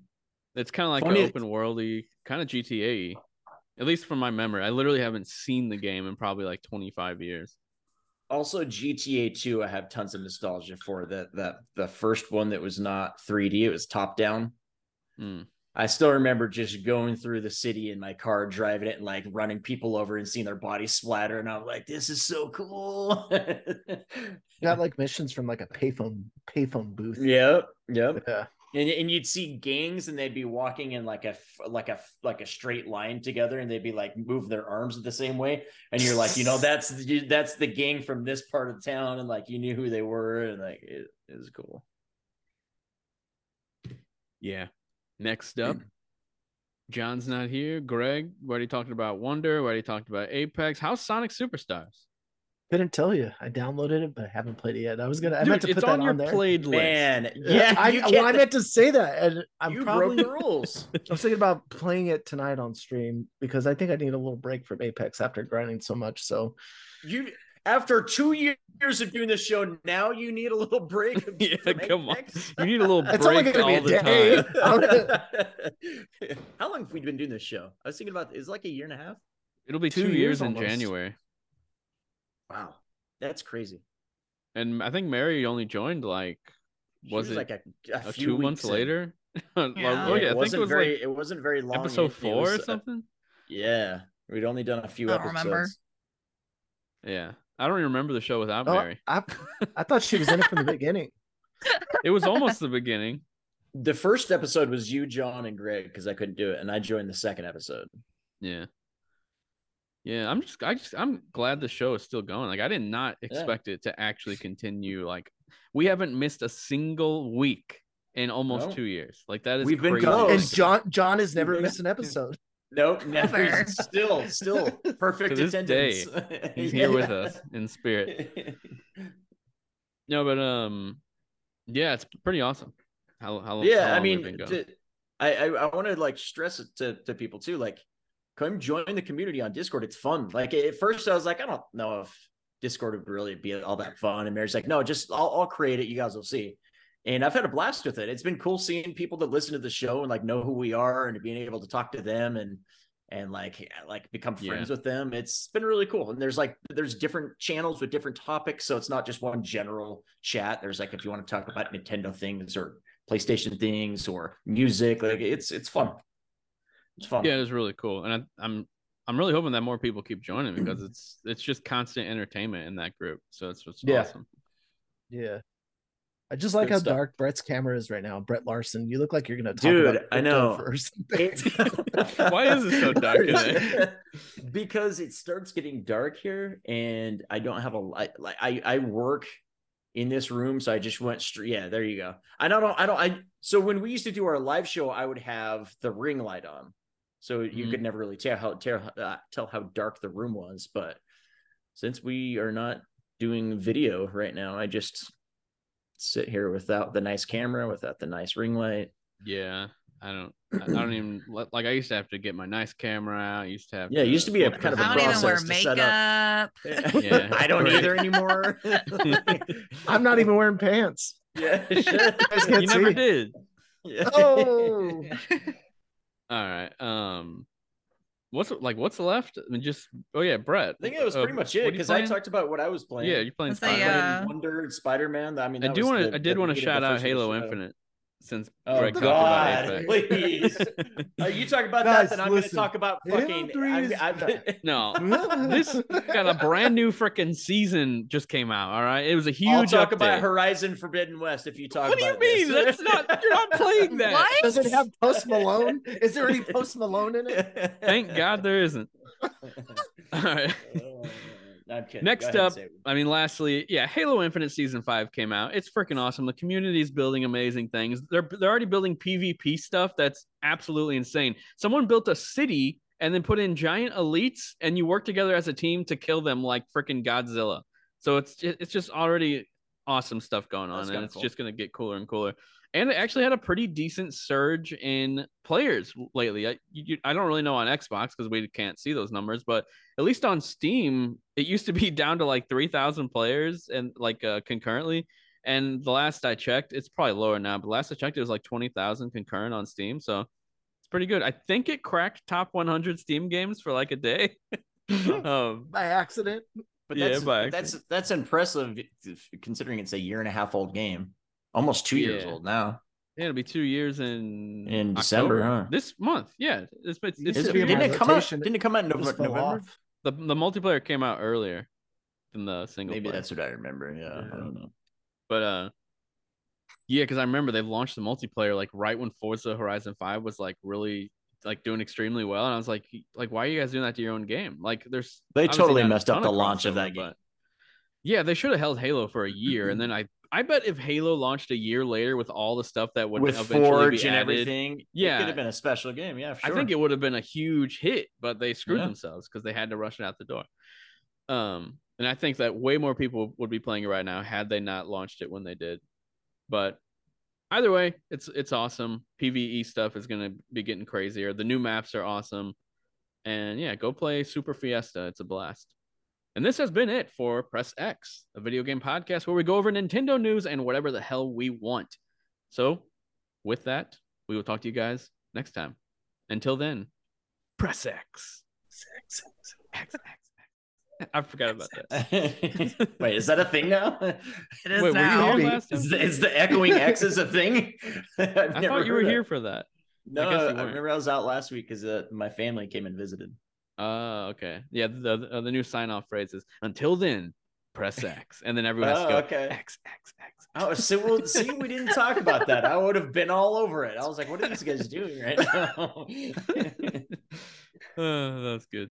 It's kind of like Funny- an open worldy, kind of GTA. At least from my memory, I literally haven't seen the game in probably like 25 years. Also, GTA 2, I have tons of nostalgia for that. That the first one that was not 3D, it was top down. Hmm. I still remember just going through the city in my car, driving it, and like running people over and seeing their bodies splatter. And I'm like, this is so cool. Got like missions from like a payphone payphone booth. yep, yep. Yeah. And, and you'd see gangs, and they'd be walking in like a like a like a straight line together, and they'd be like move their arms the same way. And you're like, you know, that's the, that's the gang from this part of town, and like you knew who they were, and like it, it was cool. Yeah. Next up, mm. John's not here. Greg, we already talked about Wonder. We already talked about Apex. How's Sonic Superstars? Couldn't tell you. I downloaded it, but I haven't played it yet. I was gonna. I Dude, meant to put that on your on there. played list. Man, uh, yeah, I, you well, I meant to say that, and I'm you probably. broke the rules. I was thinking about playing it tonight on stream because I think I need a little break from Apex after grinding so much. So You after two years of doing this show, now you need a little break. Yeah, from come on. You need a little It's only break gonna be all a the day. time. How long have we been doing this show? I was thinking about is it like a year and a half. It'll be Two two, years years, in. January. Wow, that's crazy. And I think Mary only joined like She was, it like a, a uh, few two months in. later? Yeah. oh Yeah, yeah, I it think wasn't it was very. like it wasn't very long. episode It- it four was, or uh, something. yeah, we'd only done a few I don't episodes. remember. Yeah, I don't even remember the show without oh, Mary. I, I thought she was in it from the beginning. It was almost the beginning. The first episode was you, John, and Greg because I couldn't do it, and I joined the second episode. Yeah. Yeah, I'm just I just I'm glad the show is still going. Like I did not expect it to actually continue. Like we haven't missed a single week in almost No. two years. Like that is We've been crazy. close. to And John John has never missed an episode. Nope, never. Never. Still, still perfect To this attendance. day, He's here with us in spirit. No, but um, yeah, it's pretty awesome. How how yeah, how I long we've mean, to, I I, I want to like stress it to, to people too. Like, come join the community on Discord. It's fun. Like at first, I was like, I don't know if Discord would really be all that fun. And Mary's like, no, just I'll, I'll create it. You guys will see. And I've had a blast with it. It's been cool seeing people that listen to the show and like know who we are and being able to talk to them and and like like become Yeah. friends with them. It's been really cool. And there's like there's different channels with different topics, so it's not just one general chat. There's like if you want to talk about Nintendo things or PlayStation things or music, like it's it's fun. It's fun. Yeah, it was really cool, and I, I'm I'm really hoping that more people keep joining because it's it's just constant entertainment in that group. So it's what's Yeah. awesome. Yeah. I just like Good how stuff. dark Brett's camera is right now. Brett Larson, you look like you're gonna talk Dude, about I know. for something. Why is it so dark in there? because it starts getting dark here, and I don't have a light. Like I, I work in this room, so I just went straight. Yeah, there you go. I don't know. I don't. I so when we used to do our live show, I would have the ring light on, so you Mhm. could never really tell how tell, uh, tell how dark the room was. But since we are not doing video right now, I just sit here without the nice camera, without the nice ring light. Yeah, I don't. I I don't even like. I used to have to get my nice camera out. I used to have. Yeah, it used to be a kind of a I don't even wear process to set up. makeup. Yeah, I don't either anymore. I'm not even wearing pants. yeah, You you can't never did. yeah. Oh, All right. Um, what's like what's left? I mean, just oh yeah, Brett. I think it was uh, pretty much it because I talked about what I was playing. Yeah, you're playing. Say, Spider-Man. uh, Wonder Spider Man. I mean, I do want to. I did want to shout out Halo. Infinite since Oh Greg God, about Apex. please! Uh, you talk about Guys, that, then I'm going to talk about fucking. 3 I'm, I'm. No, this got a brand new freaking season just came out. All right, it was a huge. I'll talk update. about Horizon Forbidden West if you talk. What do you mean? this. That's not. You're not playing that. What? does it have Post Malone? Is there any Post Malone in it? Thank God there isn't. All right. I'm kidding. Next ahead up. I mean, lastly, yeah, Halo Infinite Season Five came out. It's freaking awesome. The community is building amazing things. They're they're already building PvP stuff that's absolutely insane. Someone built a city and then put in giant elites, and you work together as a team to kill them like freaking Godzilla. So it's it's just already awesome stuff going on, That's and it's cool. just gonna get cooler and cooler. And it actually had a pretty decent surge in players lately. I you, I don't really know on Xbox because we can't see those numbers, but at least on Steam, it used to be down to like 3,000 players and like uh, concurrently. And the last I checked, it's probably lower now, but last I checked, it was like 20,000 concurrent on Steam. So it's pretty good. I think it cracked top 100 Steam games for like a day. um, By accident? But Yeah, that's by that's that's impressive considering it's a year and a half old game, almost two years old now. yeah, it'll be two years in In December, October. huh? This month, yeah. It's, it's, You it's, said Is be it, didn't it come out? Didn't it come out in November? November? the the multiplayer came out earlier than the single. Maybe player. that's what I remember. Yeah, I don't know. But uh yeah, because I remember they've launched the multiplayer like right when Forza Horizon 5 was like really like doing extremely well. And I was like, like, why are you guys doing that to your own game? Like there's They totally messed up the launch of that game. but- Yeah, they should have held Halo for a year. and then I I bet if Halo launched a year later with all the stuff that would With eventually Forge be and added, everything, it Yeah. could have been a special game. Yeah, I think it would have been a huge hit, but they screwed Yeah. themselves because they had to rush it out the door. Um, And I think that way more people would be playing it right now had they not launched it when they did. But either way, it's it's awesome. PVE stuff is gonna be getting crazier. The new maps are awesome. And yeah, go play Super Fiesta. It's a blast. And this has been it for Press X, a video game podcast where we go over Nintendo news and whatever the hell we want. So, with that, we will talk to you guys next time. Until then, Press X. X, X, X, X. I forgot about that. Wait, is that a thing now? It is Wait, were you now. here last? Is the, is the echoing X is a thing? I've I never thought you were here that. for that. No, I guess you I, remember I was out last week because uh, my family came and visited. Oh, okay. Yeah, the the, uh, the new sign off phrase is until then, press X. And then everyone has to Oh, go okay. X, X, X. Oh, so well, see, we didn't talk about that. I would have been all over it. I was like, "What are these guys doing right now?" oh, that's good.